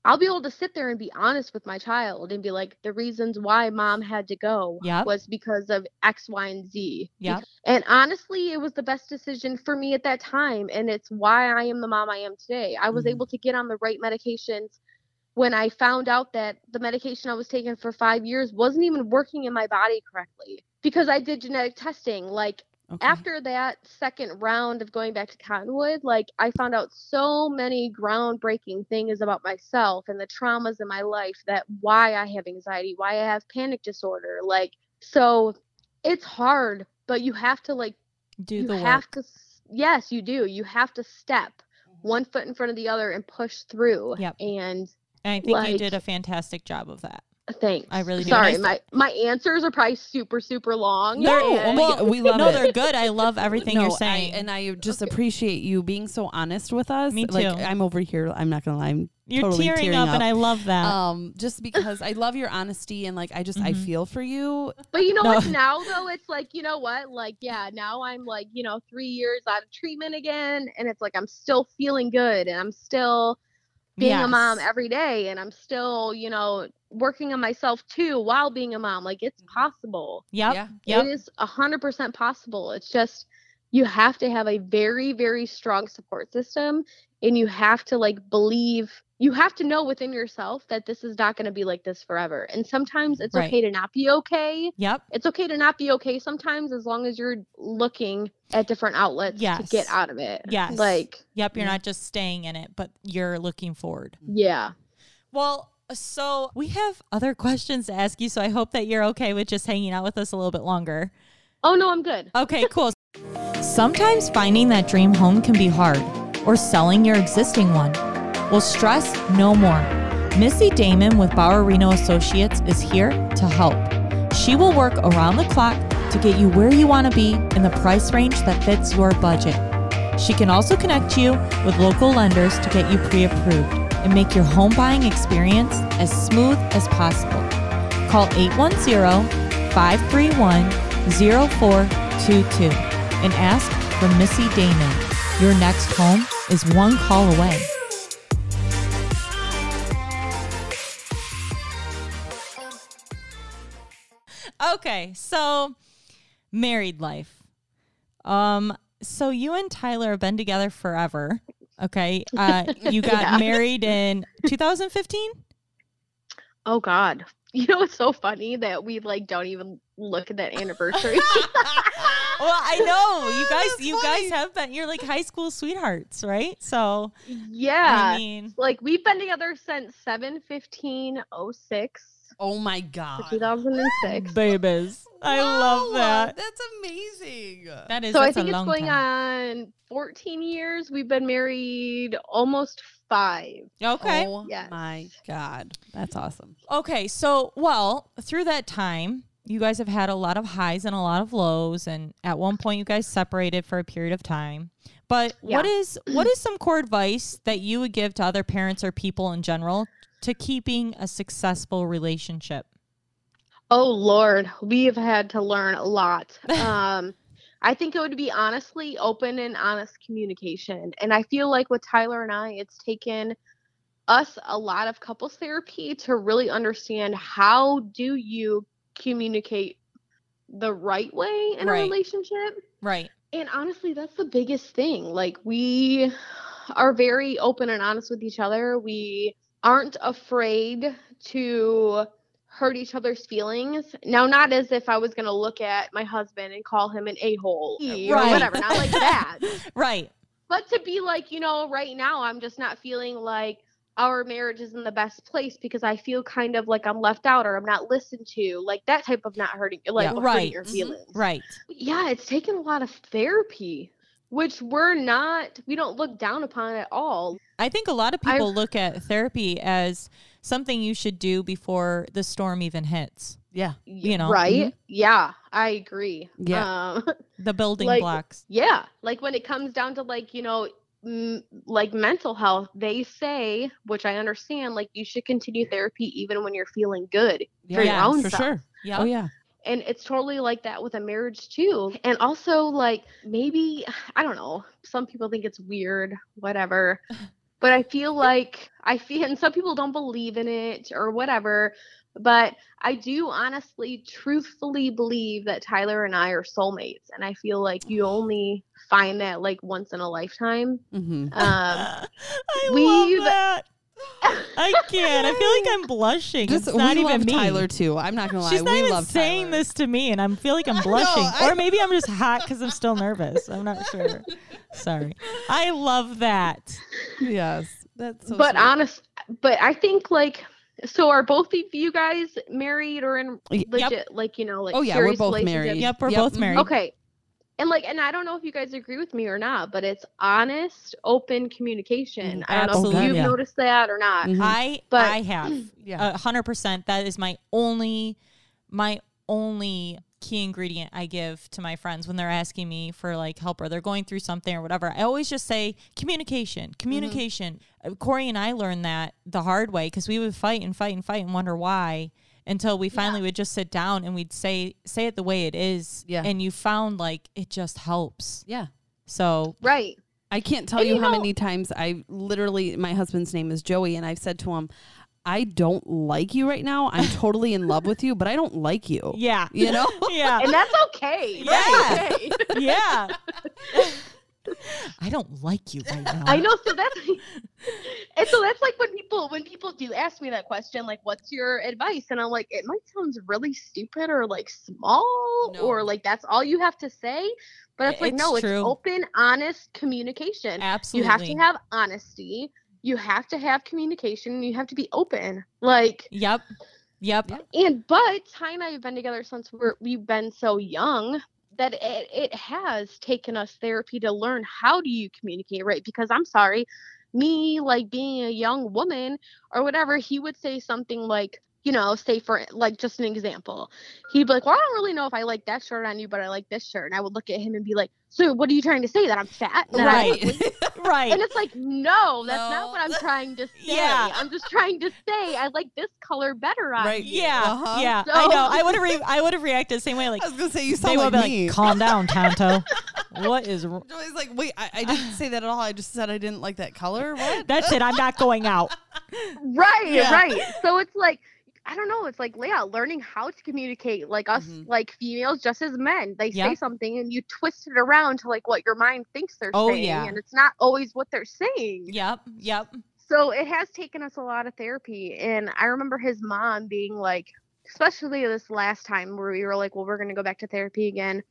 i'll be able to sit there and be honest with my child and be like the reasons why mom had to go Yep. was because of x y and z Yeah. and honestly, it was the best decision for me at that time. And it's why I am the mom I am today. I was Mhm. able to get on the right medications when I found out that the medication I was taking for five years wasn't even working in my body correctly because I did genetic testing. Like, Okay. after that second round of going back to Cottonwood, like, I found out so many groundbreaking things about myself and the traumas in my life that why I have anxiety, why I have panic disorder. Like, so it's hard, but you have to like Do you the have work. to yes you do you have to step mm-hmm. one foot in front of the other and push through Yep. and And I think you did a fantastic job of that. Thanks I really do, and I sorry my my answers are probably super super long No, and- well, we love no, it. they're good. I love everything no, you're saying. I, and I just Okay. appreciate you being so honest with us. Me Like too. I'm over here. I'm not gonna lie. I'm you're totally tearing, tearing up, up. and I love that. um just because I love your honesty and like I just I Mhm. feel for you. but you know No. what now though it's like you know what like yeah now i'm like you know three years out of treatment again and it's like i'm still feeling good and i'm still being a mom every day and i'm still you know working on myself too while being a mom like it's mm-hmm. possible Yep. Yeah. Yep. It is a hundred percent possible. It's just you have to have a very, very strong support system and you have to like believe you have to know within yourself that this is not going to be like this forever. And sometimes it's Right. okay to not be okay. Yep. It's okay to not be okay sometimes as long as you're looking at different outlets to get out of it. Yes. Like, Yep. You're not just staying in it, but you're looking forward. yeah. Well, so we have other questions to ask you. So I hope that you're okay with just hanging out with us a little bit longer. Oh no, I'm good. Okay, cool. Sometimes finding that dream home can be hard, or selling your existing one. Well, stress no more. Missy Damon with Bauer Reno Associates is here to help. She will work around the clock to get you where you want to be in the price range that fits your budget. She can also connect you with local lenders to get you pre approved and make your home buying experience as smooth as possible. Call 810 531 0422 and ask for Missy Damon. Your next home is one call away. Okay, so married life. Um, so you and Tyler have been together forever. Okay, uh, *laughs* you got Yeah. married in 2015. Oh God. You know it's so funny that we like don't even look at that anniversary. *laughs* well, I *laughs* know you guys. That's You funny. guys have been. You're like high school sweethearts, right? So yeah. I mean, like we've been together since 7 15 06 Oh my god. 2006 *laughs* babies. I love that. That's amazing. That is. so i think it's going time. on 14 years we've been married almost five Okay. Oh Yes. my god. That's awesome. Okay, so well, through that time, you guys have had a lot of highs and a lot of lows, and at one point, you guys separated for a period of time. But what Yeah. is what is some core advice that you would give to other parents or people in general to keeping a successful relationship? oh lord we've had to learn a lot *laughs* um i think it would be honestly open and honest communication and i feel like with tyler and i it's taken us a lot of couples therapy to really understand how do you communicate the right way in Right. a relationship Right. And honestly, that's the biggest thing. Like, we are very open and honest with each other. We aren't afraid to hurt each other's feelings. Now, not as if I was going to look at my husband and call him an a hole or whatever, not like that. *laughs* Right. But to be like, you know, right now, I'm just not feeling like our marriage is in the best place because I feel kind of like I'm left out or I'm not listened to, like that type of not hurting, like Yeah. hurting Right. your Mhm. feelings. Right. Yeah, it's taken a lot of therapy, which we're not, we don't look down upon at all. I think a lot of I- people look at therapy as something you should do before the storm even hits. Yeah. You know, right? mhm. Yeah, I agree. Yeah. Um, *laughs* The building Like- blocks. yeah, like when it comes down to like, you know, m- like mental health, they say, which I understand, like you should continue therapy even when you're feeling good for your Yeah, own for self. sure. Yeah. Oh yeah. and it's totally like that with a marriage too and also like maybe *sighs* i don't know some people think it's weird whatever *laughs* but i feel like i feel *laughs* and some people don't believe in it or whatever but i do honestly truthfully believe that tyler and i are soulmates and i feel like you only find that like once in a lifetime Mm-hmm. um *laughs* I love that. I can't. I feel like I'm blushing. Just it's not we even love me. Tyler too. I'm not gonna lie. She's not we even love saying Tyler. this to me, and I feel like I'm blushing. I- or maybe I'm just hot because I'm still nervous. I'm not sure. *laughs* Sorry. I love that. Yes, that's so. but sweet. honest but i think like so are both of you guys married or in Y- Yep. legit like you know like Oh, yeah, we're both married. Yep, we're Yep, both married. Okay. And like, and I don't know if you guys agree with me or not, but it's honest, open communication. Mm, I don't know if absolutely. you've Yeah. noticed that or not. Mhm. I But- I have *clears throat* yeah. a hundred percent. That is my only my only key ingredient I give to my friends when they're asking me for like help or they're going through something or whatever. I always just say communication, communication. Uh, Corey and I learned that the hard way because we would fight and fight and fight and wonder why until we finally would just sit down and we'd say say it the way it is. Yeah. And you found like it just helps. yeah. So Right. I can't tell And you you how know- many times I literally my husband's name is Joey and I've said to him, I don't like you right now. I'm totally in love with you, but I don't like you. yeah. You know? *laughs* yeah. And that's okay. Yeah. That's okay. *laughs* yeah. *laughs* I don't like you right now. I know. So that's and so that's like when people when people do ask me that question, like, "What's your advice?" And I'm like, it might sound really stupid or like small No. or like that's all you have to say, but it's like It's no, it's open, honest communication. Absolutely. You have to have honesty. You have to have communication. You have to be open. Like Yep. Yep. And but Ty and I have been together since we're we've been so young that it, it has taken us therapy to learn how do you communicate right? Because I'm sorry, me like being a young woman or whatever, he would say something like, you know, say for like just an example. He'd be like, Well, I don't really know if I like that shirt on you, but I like this shirt. And I would look at him and be like, So what are you trying to say? That I'm fat? That I'm Right. *laughs* Right. And it's like, no, that's not what I'm trying to *laughs* say. Yeah. I'm just trying to say I like this color better on Right. you. yeah. Uh-huh. Yeah. So- I know. I would have. Re- I would have reacted the same way. Like I was gonna say you they sound would like be me. like, "Calm down, Tonto. *laughs* what is? wr- Joey's like, wait, I, I didn't say that at all. I just said I didn't like that color. What? That's it. I'm not going out." Right, Yeah. right. So it's like I don't know. It's like yeah, learning how to communicate. Like us, Mhm. like females, just as men, they Yeah. say something and you twist it around to like what your mind thinks they're Oh, saying, yeah. and it's not always what they're saying. Yep. Yep. So it has taken us a lot of therapy, and I remember his mom being like, especially this last time where we were like, well, we're gonna go back to therapy again.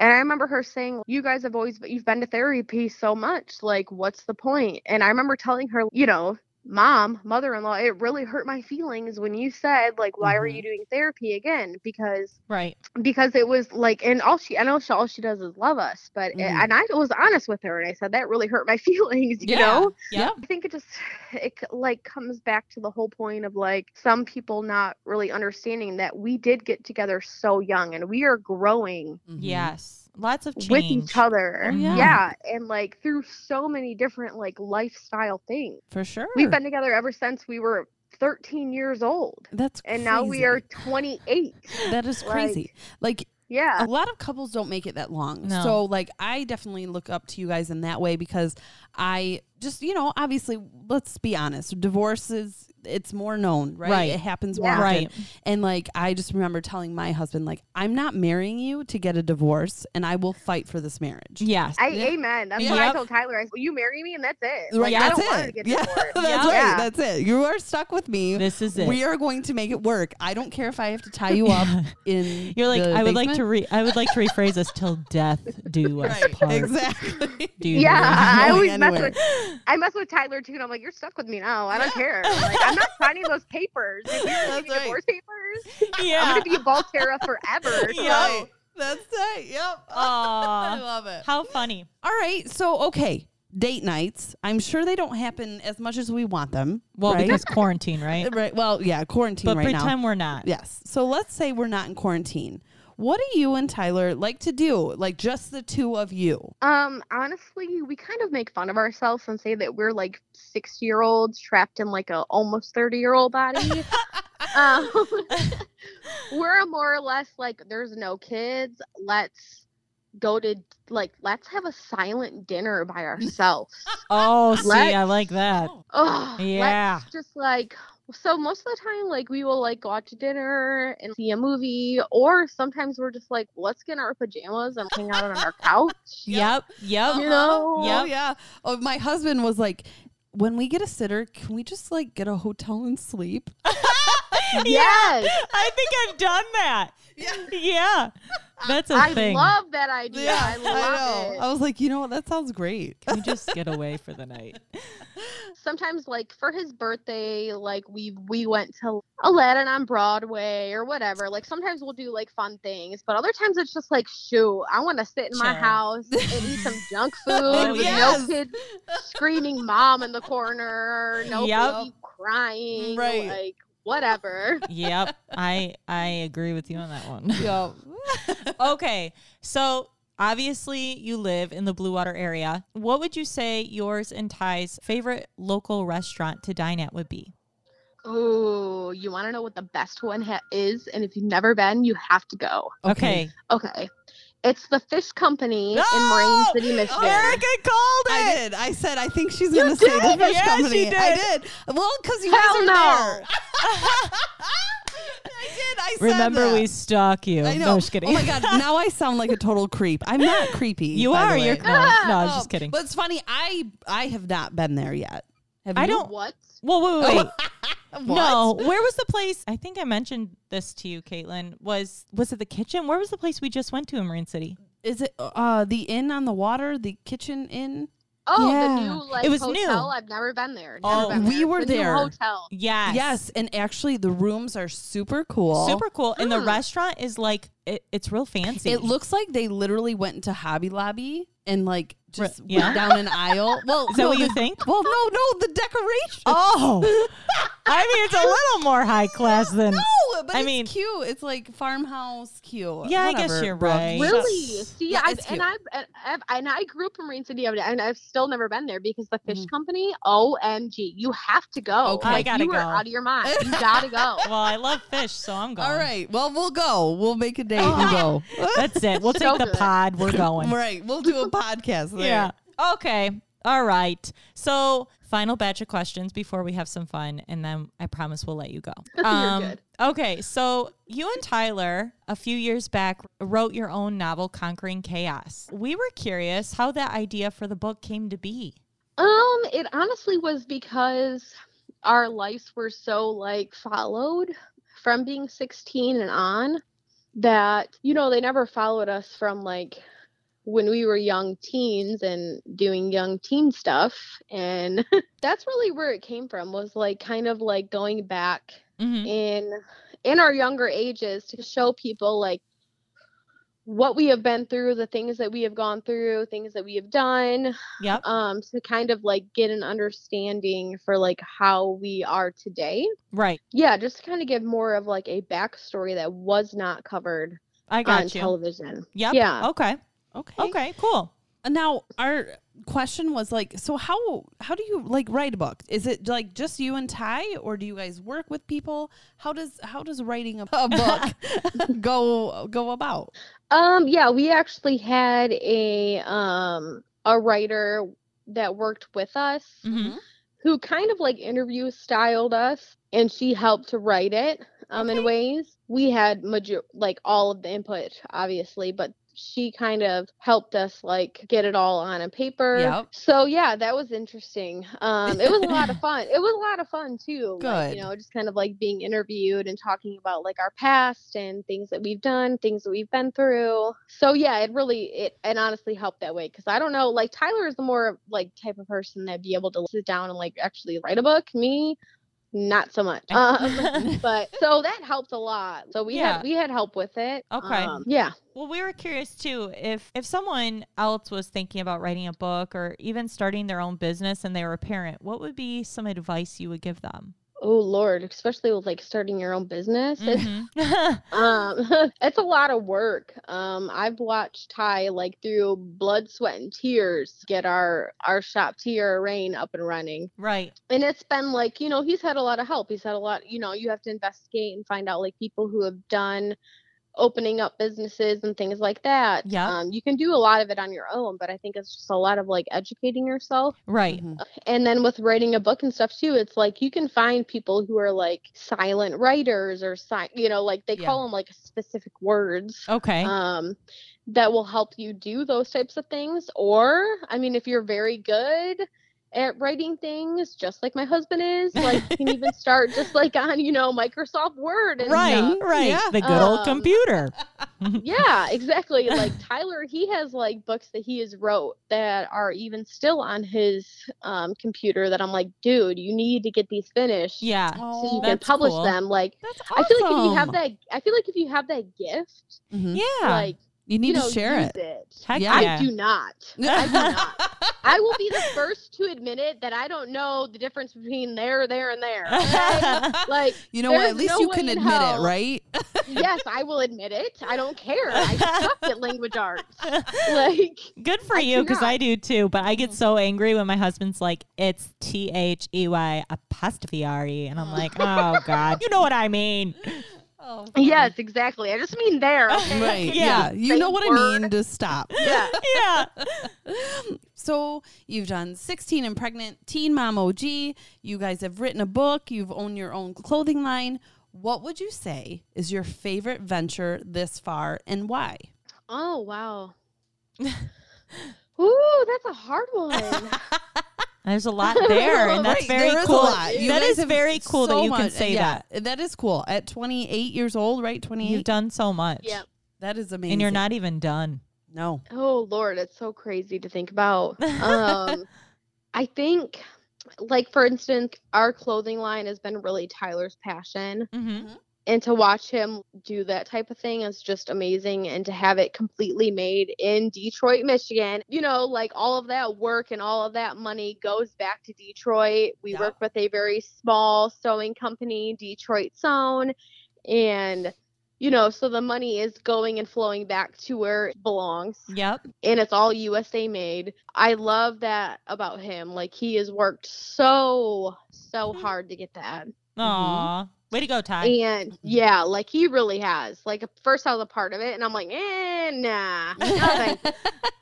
And I remember her saying, "You guys have always you've been to therapy so much. Like, what's the point?" And I remember telling her, you know, mom, mother-in-law, it really hurt my feelings when you said like, "Why are Mhm. you doing therapy again?" Because Right. because it was like, and all she I know she all she does is love us, but Mhm. and I was honest with her and I said that really hurt my *laughs* feelings, you Yeah. know. Yeah. I think it just it like comes back to the whole point of like some people not really understanding that we did get together so young and we are growing Mhm. Yes. Lots of change. with each other. Oh, yeah. and like through so many different like lifestyle things. For sure. We've been together ever since we were 13 years old. That's And now we are 28. That is crazy. Like Yeah. a lot of couples don't make it that long. No. So like I definitely look up to you guys in that way because I just, you know, obviously let's be honest, divorce is it's more known, right? Right. It happens more Yeah. often. Right. And like I just remember telling my husband like I'm not marrying you to get a divorce and I will fight for this marriage. Yes. I Yeah. amen. That's what I told Tyler. I said, "Will you marry me?" And that's it. Right, Like, I that's don't want it. to get yeah, *laughs* divorced. that's Yeah. right. That's it. You are stuck with me. this is it. We are going to make it work. I don't care if I have to tie you up *laughs* in. You're like, the I would like to re- I would like to rephrase this till death do *laughs* us Right, part. exactly. Do you Yeah. I always mess anywhere. with I mess with Tyler too, and I'm like, you're stuck with me now. I don't care. Like, I'm not signing those papers. If you're That's right. divorce papers, yeah. I'm gonna be a Baltierra forever. *laughs* So. Yeah. That's right. Yep. *laughs* I love it. how funny. All right. So, okay. Date nights. I'm sure they don't happen as much as we want them. Well, right? because quarantine, right? *laughs* right. Well, yeah, quarantine But right now. pretend we're not. Yes. So let's say we're not in quarantine. What do you and Tyler like to do? Like just the two of you? Um, honestly, we kind of make fun of ourselves and say that we're like six year olds trapped in like a almost 30 year old body. *laughs* um, *laughs* we're more or less like, there's no kids. Let's go to like, let's have a silent dinner by *laughs* ourselves. Oh, see, Let's- I like that. oh, Yeah. Let's just like, so most of the time, like we will like go out to dinner and see a movie, or sometimes we're just like, let's get in our pajamas and hang out on our couch. Yep. Yep. You know? Yep. Oh yeah. Oh, my husband was like, when we get a sitter, can we just like get a hotel and sleep? *laughs* Yes. I think I've done that. Yeah. Yeah. That's a I thing. I love that idea. Yeah, I love know. it. I was like, you know what? That sounds great. Can we just get away for the night? *laughs* Sometimes, like for his birthday, like we we went to Aladdin on Broadway or whatever. Like sometimes we'll do like fun things, but other times it's just like, shoot, I want to sit in my house and eat some *laughs* junk food Oh, with yes. no kids screaming "mom" in the corner, no Yep. baby crying, Right. like whatever. *laughs* Yep. I I agree with you on that one. yeah. *laughs* okay. So obviously you live in the Blue Water area. What would you say yours and Ty's favorite local restaurant to dine at would be? Oh, you want to know what the best one ha- is? And if you've never been, you have to go. Okay. Okay. It's the Fish Company No! in Marine City, Michigan. Erica called it. I did. I said I think she's gonna say the fish Yeah, she company. I did. did. Well, because you Hell guys are no. there. *laughs* *laughs* I did. I said Remember, that. we stalk you. I know. No, just kidding. Oh my god! Now I sound like a total creep. I'm not *laughs* creepy. you by the are. way. You're no, no. I was Oh, just kidding. But it's funny. I I have not been there yet. Have I you? don't- What? Whoa, wait, *laughs* wait, wait. What? No, where was the place? I think I mentioned this to you, Catelynn. Was was it the kitchen? Where was the place we just went to in Marine City? Is it uh the inn on the water? The kitchen inn? Oh, Yeah. the new like It was new. hotel. I've never been there. Oh, been we there. were The new there. hotel. Yes. Yes, and actually the rooms are super cool. Super cool. And the Hmm. restaurant is like it, it's real fancy. It looks like they literally went into Hobby Lobby and like just yeah? went down an aisle. Well, *laughs* Is that no, what you the- think? Well, no, no, the decoration. Oh. *laughs* I mean, it's a little more high class than No, but I it's mean- cute. It's like farmhouse cute. Yeah, I guess you're Brooke. right. Really? See, Yeah, I've, it's and cute. I've, and I've and I grew up in Marine City, and I've still never been there because the Fish Mhm. Company. Omg, you have to go. Okay. I gotta you go. are out of your mind. You *laughs* gotta go. Well, I love fish, so I'm going. All right. Well, we'll go. We'll make a date and go. That's it. We'll So take the good. pod. We're going. right. We'll do a podcast there. Yeah. Okay. All right. So, final batch of questions before we have some fun, and then I promise we'll let you go. *laughs* Um, You're good. Okay. So, you and Tyler, a few years back, wrote your own novel, Conquering Chaos. We were curious how that idea for the book came to be. Um, it honestly was because our lives were so like followed from being 16 and on that you know they never followed us from like when we were young teens and doing young teen stuff and *laughs* that's really where it came from was like kind of like going back Mhm. in in our younger ages to show people like what we have been through the things that we have gone through things that we have done Yep. um to kind of like get an understanding for like how we are today Right. yeah just to kind of give more of like a backstory that was not covered I on you. television Yep. yeah Okay. Okay. Okay. Cool. Now our question was like, so how how do you like write a book? Is it like just you and Ty, or do you guys work with people? How does how does writing a, a *laughs* book *laughs* go go about? um yeah we actually had a um a writer that worked with us hmm who kind of like interview styled us and she helped to write it um in ways we had major like all of the input obviously but she kind of helped us like get it all on a paper. Yep. So yeah, that was interesting. Um, it was a lot of *laughs* fun. It was a lot of fun too. Like, Good. you know, just kind of like being interviewed and talking about like our past and things that we've done, things that we've been through. So yeah, it really it and honestly helped that way because I don't know, like Tyler is the more like type of person that'd be able to sit down and like actually write a book. Me, not so much. *laughs* Um, but so that helped a lot. So we Yeah. had we had help with it. Okay. Um, yeah. Well, we were curious too if if someone else was thinking about writing a book or even starting their own business and they were a parent, what would be some advice you would give them? Oh Lord, especially with like starting your own business. It's *laughs* Mhm. *laughs* um *laughs* it's a lot of work um i've watched ty like through blood sweat and tears get our our shop Tierra Reign up and running right. and it's been like you know he's had a lot of help he's had a lot you know you have to investigate and find out like people who have done opening up businesses and things like that Yep. um you can do a lot of it on your own but i think it's just a lot of like educating yourself Right. Mhm. and then with writing a book and stuff too it's like you can find people who are like silent writers or si- you know like they Yeah. call them like specific words Okay. um that will help you do those types of things or i mean if you're very good at writing things just like my husband is like you *laughs* can even start just like on you know microsoft word and right. stuff. Right. Yeah. The good old Um, computer. *laughs* yeah exactly like *laughs* tyler he has like books that he has wrote that are even still on his um computer that i'm like dude you need to get these finished Yeah. so you Oh, can publish cool. them like that's i feel like if you have that i feel like if you have that gift Mhm. Yeah. like you need you know to share it. it Heck Yeah. i do not I do not. *laughs* I will be the first to admit it that I don't know the difference between there, there, and there. Okay? *laughs* like, You know what? At least no you can admit it, right? yes, I will admit it. I don't care. I *laughs* suck at language arts. Like, Good for I you, because. I do too. But I get mm-hmm. so angry when my husband's like, "It's T H E Y apostrophe R E," and I'm like, "Oh God, you know what I mean?" Oh, yes, exactly. I just mean there. *laughs* Okay? Right. Yeah. Yeah. You know Same what I mean. to stop. *laughs* Yeah. Yeah. *laughs* So you've done 16 and pregnant, teen mom OG. You guys have written a book. You've owned your own clothing line. What would you say is your favorite venture this far and why? Oh wow. Ooh, that's a hard one. There's a *laughs* lot there, and that's Right, very there is cool. lot. You That guys is have very cool that so you can say yeah, that. That is cool. At 28 years old, right? 28. You've done so much. yeah. that is amazing. And you're not even done. No. Oh Lord, it's so crazy to think about. *laughs* Um, I think, like for instance, our clothing line has been really Tyler's passion, Mm-hmm. And to watch him do that type of thing is just amazing. And to have it completely made in Detroit, Michigan, you know, like all of that work and all of that money goes back to Detroit. We Yep. work with a very small sewing company, Detroit Sewn, and you know, so the money is going and flowing back to where it belongs Yep. and it's all USA made. I love that about him. Like he has worked so so mm-hmm. hard to get that. Mm-hmm. Aw. Way to go, Ty. And yeah, like he really has. Like first I was a part of it and I'm like, eh, nah. no thank you.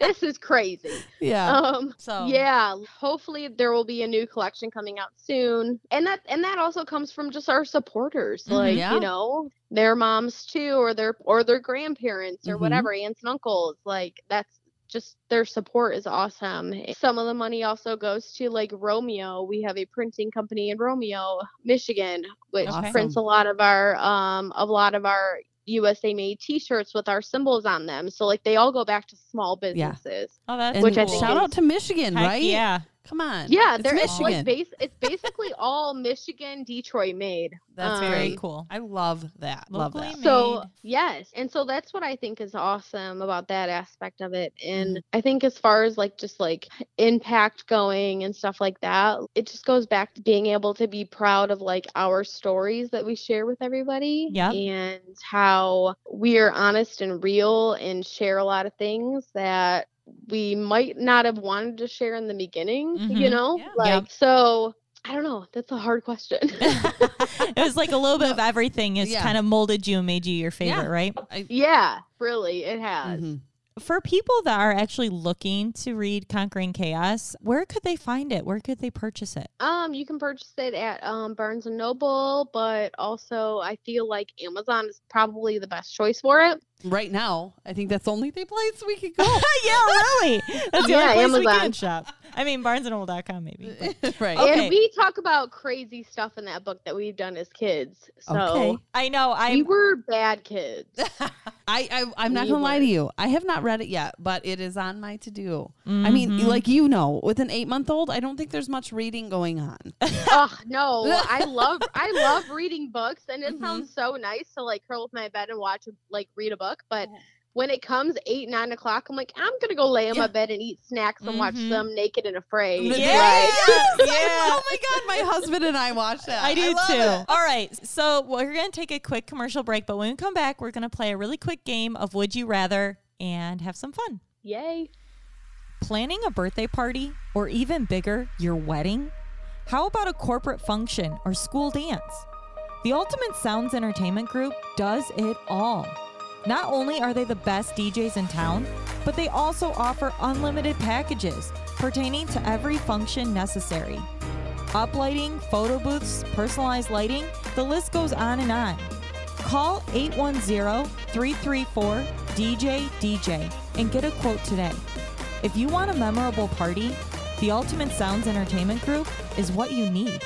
this is crazy. Yeah. Um So yeah, hopefully there will be a new collection coming out soon. And that and that also comes from just our supporters. Mhm. Like, Yeah. you know, their moms too or their or their grandparents or Mhm. whatever, aunts and uncles. Like that's just their support is awesome. Some of the money also goes to like Romeo. We have a printing company in Romeo, Michigan, which Awesome. prints a lot of our um a lot of our USA made t-shirts with our symbols on them. So like they all go back to small Yeah. businesses. Oh, that's And Which I think shout is- out to Michigan, right? Yeah. Come on. Yeah, It's there it's Michigan. like base it's basically all Michigan, Detroit made. That's Um, Very cool. I love that. love that. made. So yes, and so that's what I think is awesome about that aspect of it. And Mm-hmm. I think as far as like just like impact going and stuff like that, it just goes back to being able to be proud of like our stories that we share with everybody. Yeah. And how we are honest and real and share a lot of things that we might not have wanted to share in the beginning, you Mhm. know? Yeah. Like Yep. so I don't know. That's a hard question. *laughs* it was like a little bit of *laughs* everything has Yeah. kind of molded you and made you your favorite, Yeah. right? I, yeah, really, it has. mhm. for people that are actually looking to read Conquering Chaos, where could they find it? Where could they purchase it? Um, you can purchase it at um Barnes and Noble, but also I feel like Amazon is probably the best choice for it. Right now, I think that's the only *laughs* place we could go. *laughs* yeah, really. That's the Yeah, only place we can shop. I mean, barnesandnoble.com maybe. but- *laughs* right. Okay. And we talk about crazy stuff in that book that we've done as kids. So Okay. I know. we were bad kids. I, I I'm not We gonna lie to you. I have not read it yet, but it is on my to do. I mean, like you know, with an eight month old, I don't think there's much reading going on. oh no, I love I love reading books, and it Mhm. sounds so nice to like curl with my bed and watch like read a book. But Yeah. when it comes eight nine o'clock, I'm like I'm gonna go lay in Yeah. my bed and eat snacks and watch Mhm. them naked and afraid. Yeah. Yeah. Like, *laughs* *laughs* Yeah. Oh my god, my husband and I watched that. I do love too. it. All right. So we're going to take a quick commercial break, but when we come back, we're going to play a really quick game of Would You Rather and have some fun. yay! Planning a birthday party or even bigger, your wedding? How about a corporate function or school dance? The Ultimate Sounds Entertainment Group does it all. Not only are they the best DJs in town, but they also offer unlimited packages pertaining to every function necessary. Uplighting, photo booths, personalized lighting, the list goes on and on. Call 810-334-DJ-DJ and get a quote today. If you want a memorable party, the Ultimate Sounds Entertainment Group is what you need.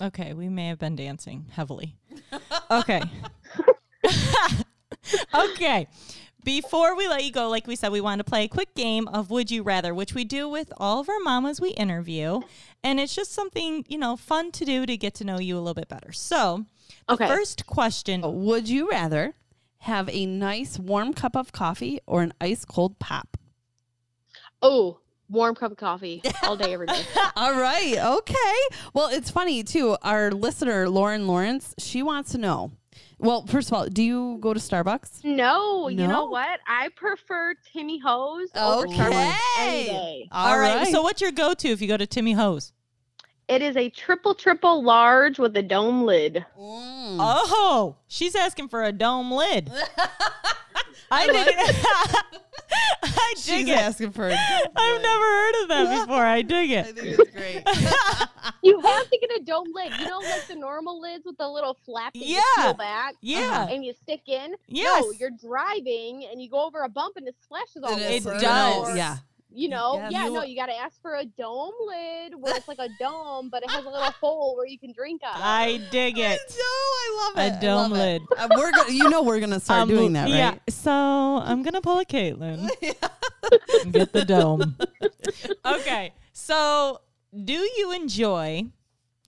Okay, we may have been dancing heavily. *laughs* Okay. *laughs* okay. Before we let you go, like we said, we want to play a quick game of Would You Rather, which we do with all of our mamas we interview. And it's just something, you know, fun to do to get to know you a little bit better. So, the Okay. first question Would you rather have a nice warm cup of coffee or an ice cold pop? Oh, warm cup of coffee all day, every day. *laughs* All right. Okay. Well, it's funny too. Our listener, Lauren Lawrence, she wants to know. Well, first of all, do you go to Starbucks? No, no? you know what? I prefer Timmy Ho's over Starbucks any day. All right. So, what's your go to if you go to Timmy Ho's? It is a triple triple large with a dome lid. Mm. Oh, she's asking for a dome lid. *laughs* I did. *laughs* *laughs* I dig She's it. asking for. *laughs* I've never heard of that before. I dig I it. think it's great. You have to get a dome lid. You know, like the normal lids with the little flap that you Yeah. peel back Yeah. and you stick in. Yes. No, you're driving and you go over a bump and it splashes all over. is, It does. or, Yeah. You know, Yeah. yeah, You- no, you got to ask for a dome lid where it's like a *laughs* dome, but it has a little hole where you can drink out. I dig it. No, I love it. I dome lid. Uh, we're gonna, you know, we're gonna start Um, doing that, right? Yeah. So I'm gonna pull a Catelynn. and *laughs* Get the dome. *laughs* okay. So do you enjoy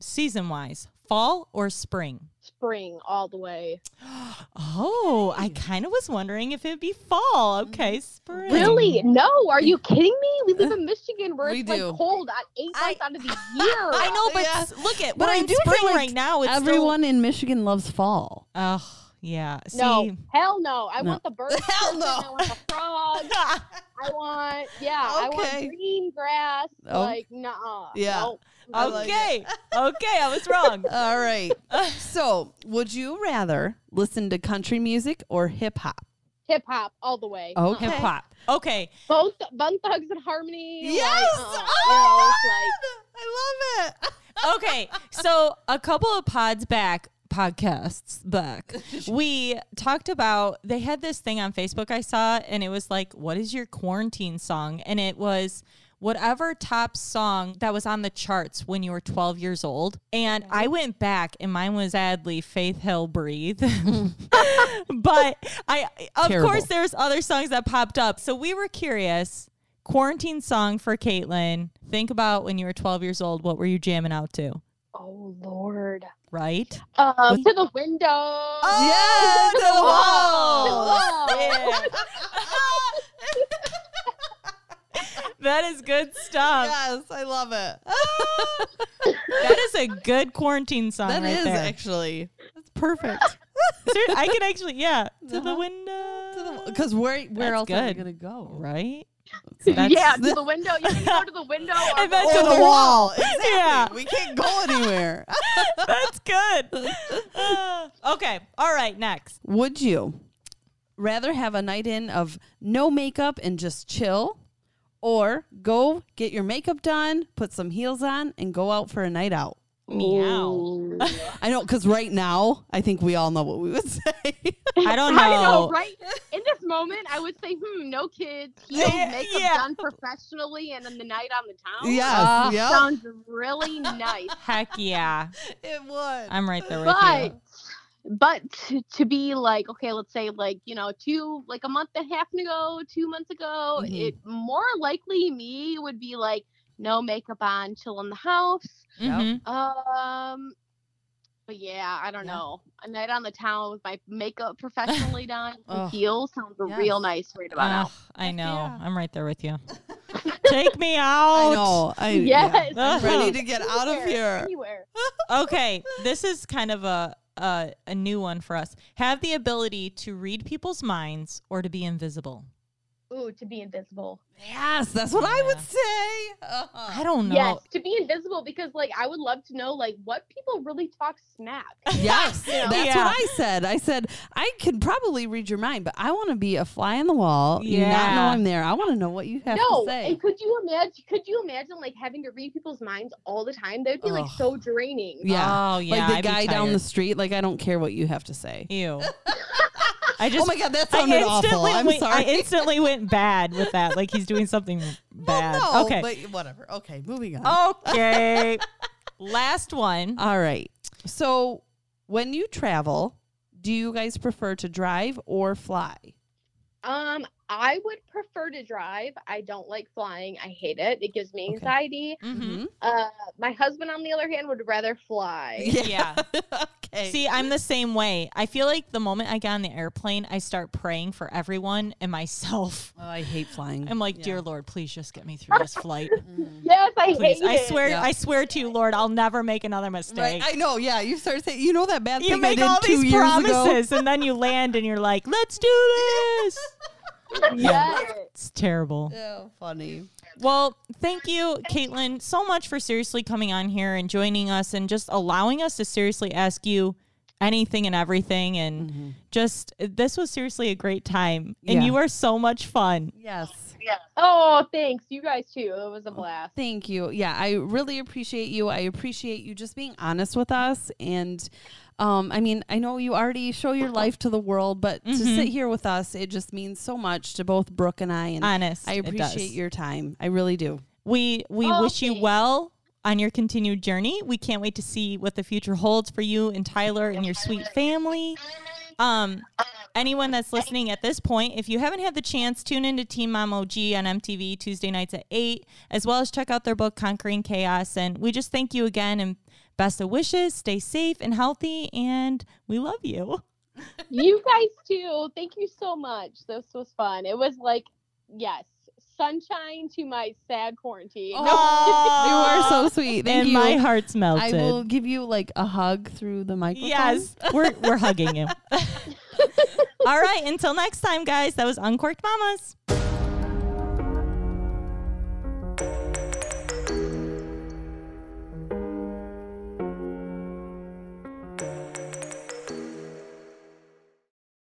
season wise fall or spring? Spring all the way. Oh, I kind of was wondering if it'd be fall. Okay, spring. Really? No, are you *laughs* kidding me? We live in Michigan where We it's do. like cold uh, eight I- months out of the *laughs* year. I know, but Yeah. look at But we're I in do feel spring like right now. It's Everyone in Michigan loves fall. Still, oh, yeah. See, No, hell no. I No. want the birds. *laughs* Hell chirping, no. I want the frogs. I *laughs* want, yeah, I Okay. want green grass. Oh. Like, nah. Yeah. Nope. I like okay, okay, I was wrong. *laughs* All right. so, would you rather listen to country music or hip hop? Hip hop all the way. Okay. Hip hop. Okay, Both Bone Thugs and Harmony. Yes. Like, uh, Oh, you know, like, I love it. okay. So a couple of pods back, podcasts back, *laughs* we talked about they had this thing on Facebook I saw, and it was like, "What is your quarantine song?" And it was whatever top song that was on the charts when you were 12 years old. And I went back, and mine was Adley, Faith Hill, Breathe. *laughs* *laughs* but I, of Terrible. course, there's other songs that popped up. So we were curious. Quarantine song for Catelynn. Think about when you were 12 years old. What were you jamming out to? Oh, Lord. Right? Uh, to the window. Yeah, to the wall. Yeah. *laughs* that is good stuff. yes, I love it. *laughs* That is a good quarantine song That right is there. actually that's perfect. *laughs* I can actually, yeah, to the Uh-huh. window. Because where where That's else are we gonna go? Right? That's- yeah, to the window. You can go to the window. *laughs* Or I the bet Or to the the wall. Exactly. Yeah. We can't go anywhere. *laughs* That's good. Uh, *laughs* okay. All right. Next. Would you rather have a night in of no makeup and just chill, or go get your makeup done, put some heels on, and go out for a night out? Meow. I know, because right now, I think we all know what we would *laughs* say. I don't *laughs* know. I know, right? In this moment, I would say, hmm, no kids, *laughs* heels, Yeah, makeup yeah. done professionally, and then the night on the town. yes. Uh, yeah. Sounds really nice. Heck yeah. It would. I'm right there with but you. but to, to be like okay let's say like you know two like a month and a half ago two months ago Mhm. it more likely me would be like no makeup on chill in the house Mhm. um but yeah i don't Yeah. know a night on the town with my makeup *laughs* professionally done Ugh. and heels sounds Yes. real nice right about now Ugh, I know. yeah. I'm right there with you. *laughs* Take me I out. know. I, yes yeah. *laughs* I'm ready to get out of here. anywhere Okay, this is kind of a, a a new one for us. Have the ability to read people's minds or to be invisible. Ooh to be invisible Yes, that's what I would say. Uh-huh. I don't know. yes to be invisible because like i would love to know like what people really talk smack *laughs* Yes, You know? that's Yeah. what I said. I said I can probably read your mind, but I want to be a fly on the wall. You not know I'm there. I want to know what you have no, to say. and could you imagine? Could you imagine like having to read people's minds all the time? That would be like so draining. Yeah. Oh yeah. like the I'd guy down the street. Like I don't care what you have to say. Ew. *laughs* I just oh my god, that sounded awful. instantly I'm went, sorry. I *laughs* instantly went bad with that. Like he's doing something bad. Well, no, okay. but whatever. Okay, moving on. Okay. *laughs* Last one. All right. So when you travel, do you guys prefer to drive or fly? Um, I would prefer to drive. I don't like flying. I hate it. It gives me Okay. anxiety. hmm Uh, my husband, on the other hand, would rather fly. *laughs* Yeah. Okay. See, I'm the same way. I feel like the moment I get on the airplane, I start praying for everyone and myself. Oh, I hate flying. I'm like, Yeah. dear Lord, please just get me through this flight. *laughs* Yes, I Please. hate I swear, Yeah. I swear to you, Lord, I'll never make another mistake. Right, I know. Yeah, you start saying, you know that bad you thing I make did all two these years ago. promises and then you land and you're like, let's do this. *laughs* Yes. It's terrible. Yeah, funny. Well, thank you, Catelynn, so much for seriously coming on here and joining us and just allowing us to seriously ask you anything and everything. And Mm-hmm. just, this was seriously a great time. And Yeah. you are so much fun. Yes. Yeah. Oh, thanks. You guys too. It was a blast. Thank you. Yeah, I really appreciate you. I appreciate you just being honest with us. And um, I mean, I know you already show your life to the world, but to Mhm. sit here with us, it just means so much to both Brooke and I. And Honest. I it does. appreciate your time. I really do. We we Oh, wish you well on your continued journey. We can't wait to see what the future holds for you and Tyler and your sweet family. Um, anyone that's listening at this point, if you haven't had the chance, tune into Teen Mom OG on MTV Tuesday nights at eight, as well as check out their book Conquering Chaos. And we just thank you again and best of wishes. Stay safe and healthy, and we love you. *laughs* You guys too. Thank you so much. This was fun. It was like, yes, sunshine to my sad quarantine. *laughs* you are so sweet. Thank and you. my heart's melted. I will give you like a hug through the microphone. Yes, *laughs* we're we're hugging you. All right, until next time, guys. That was Uncorked Mamas.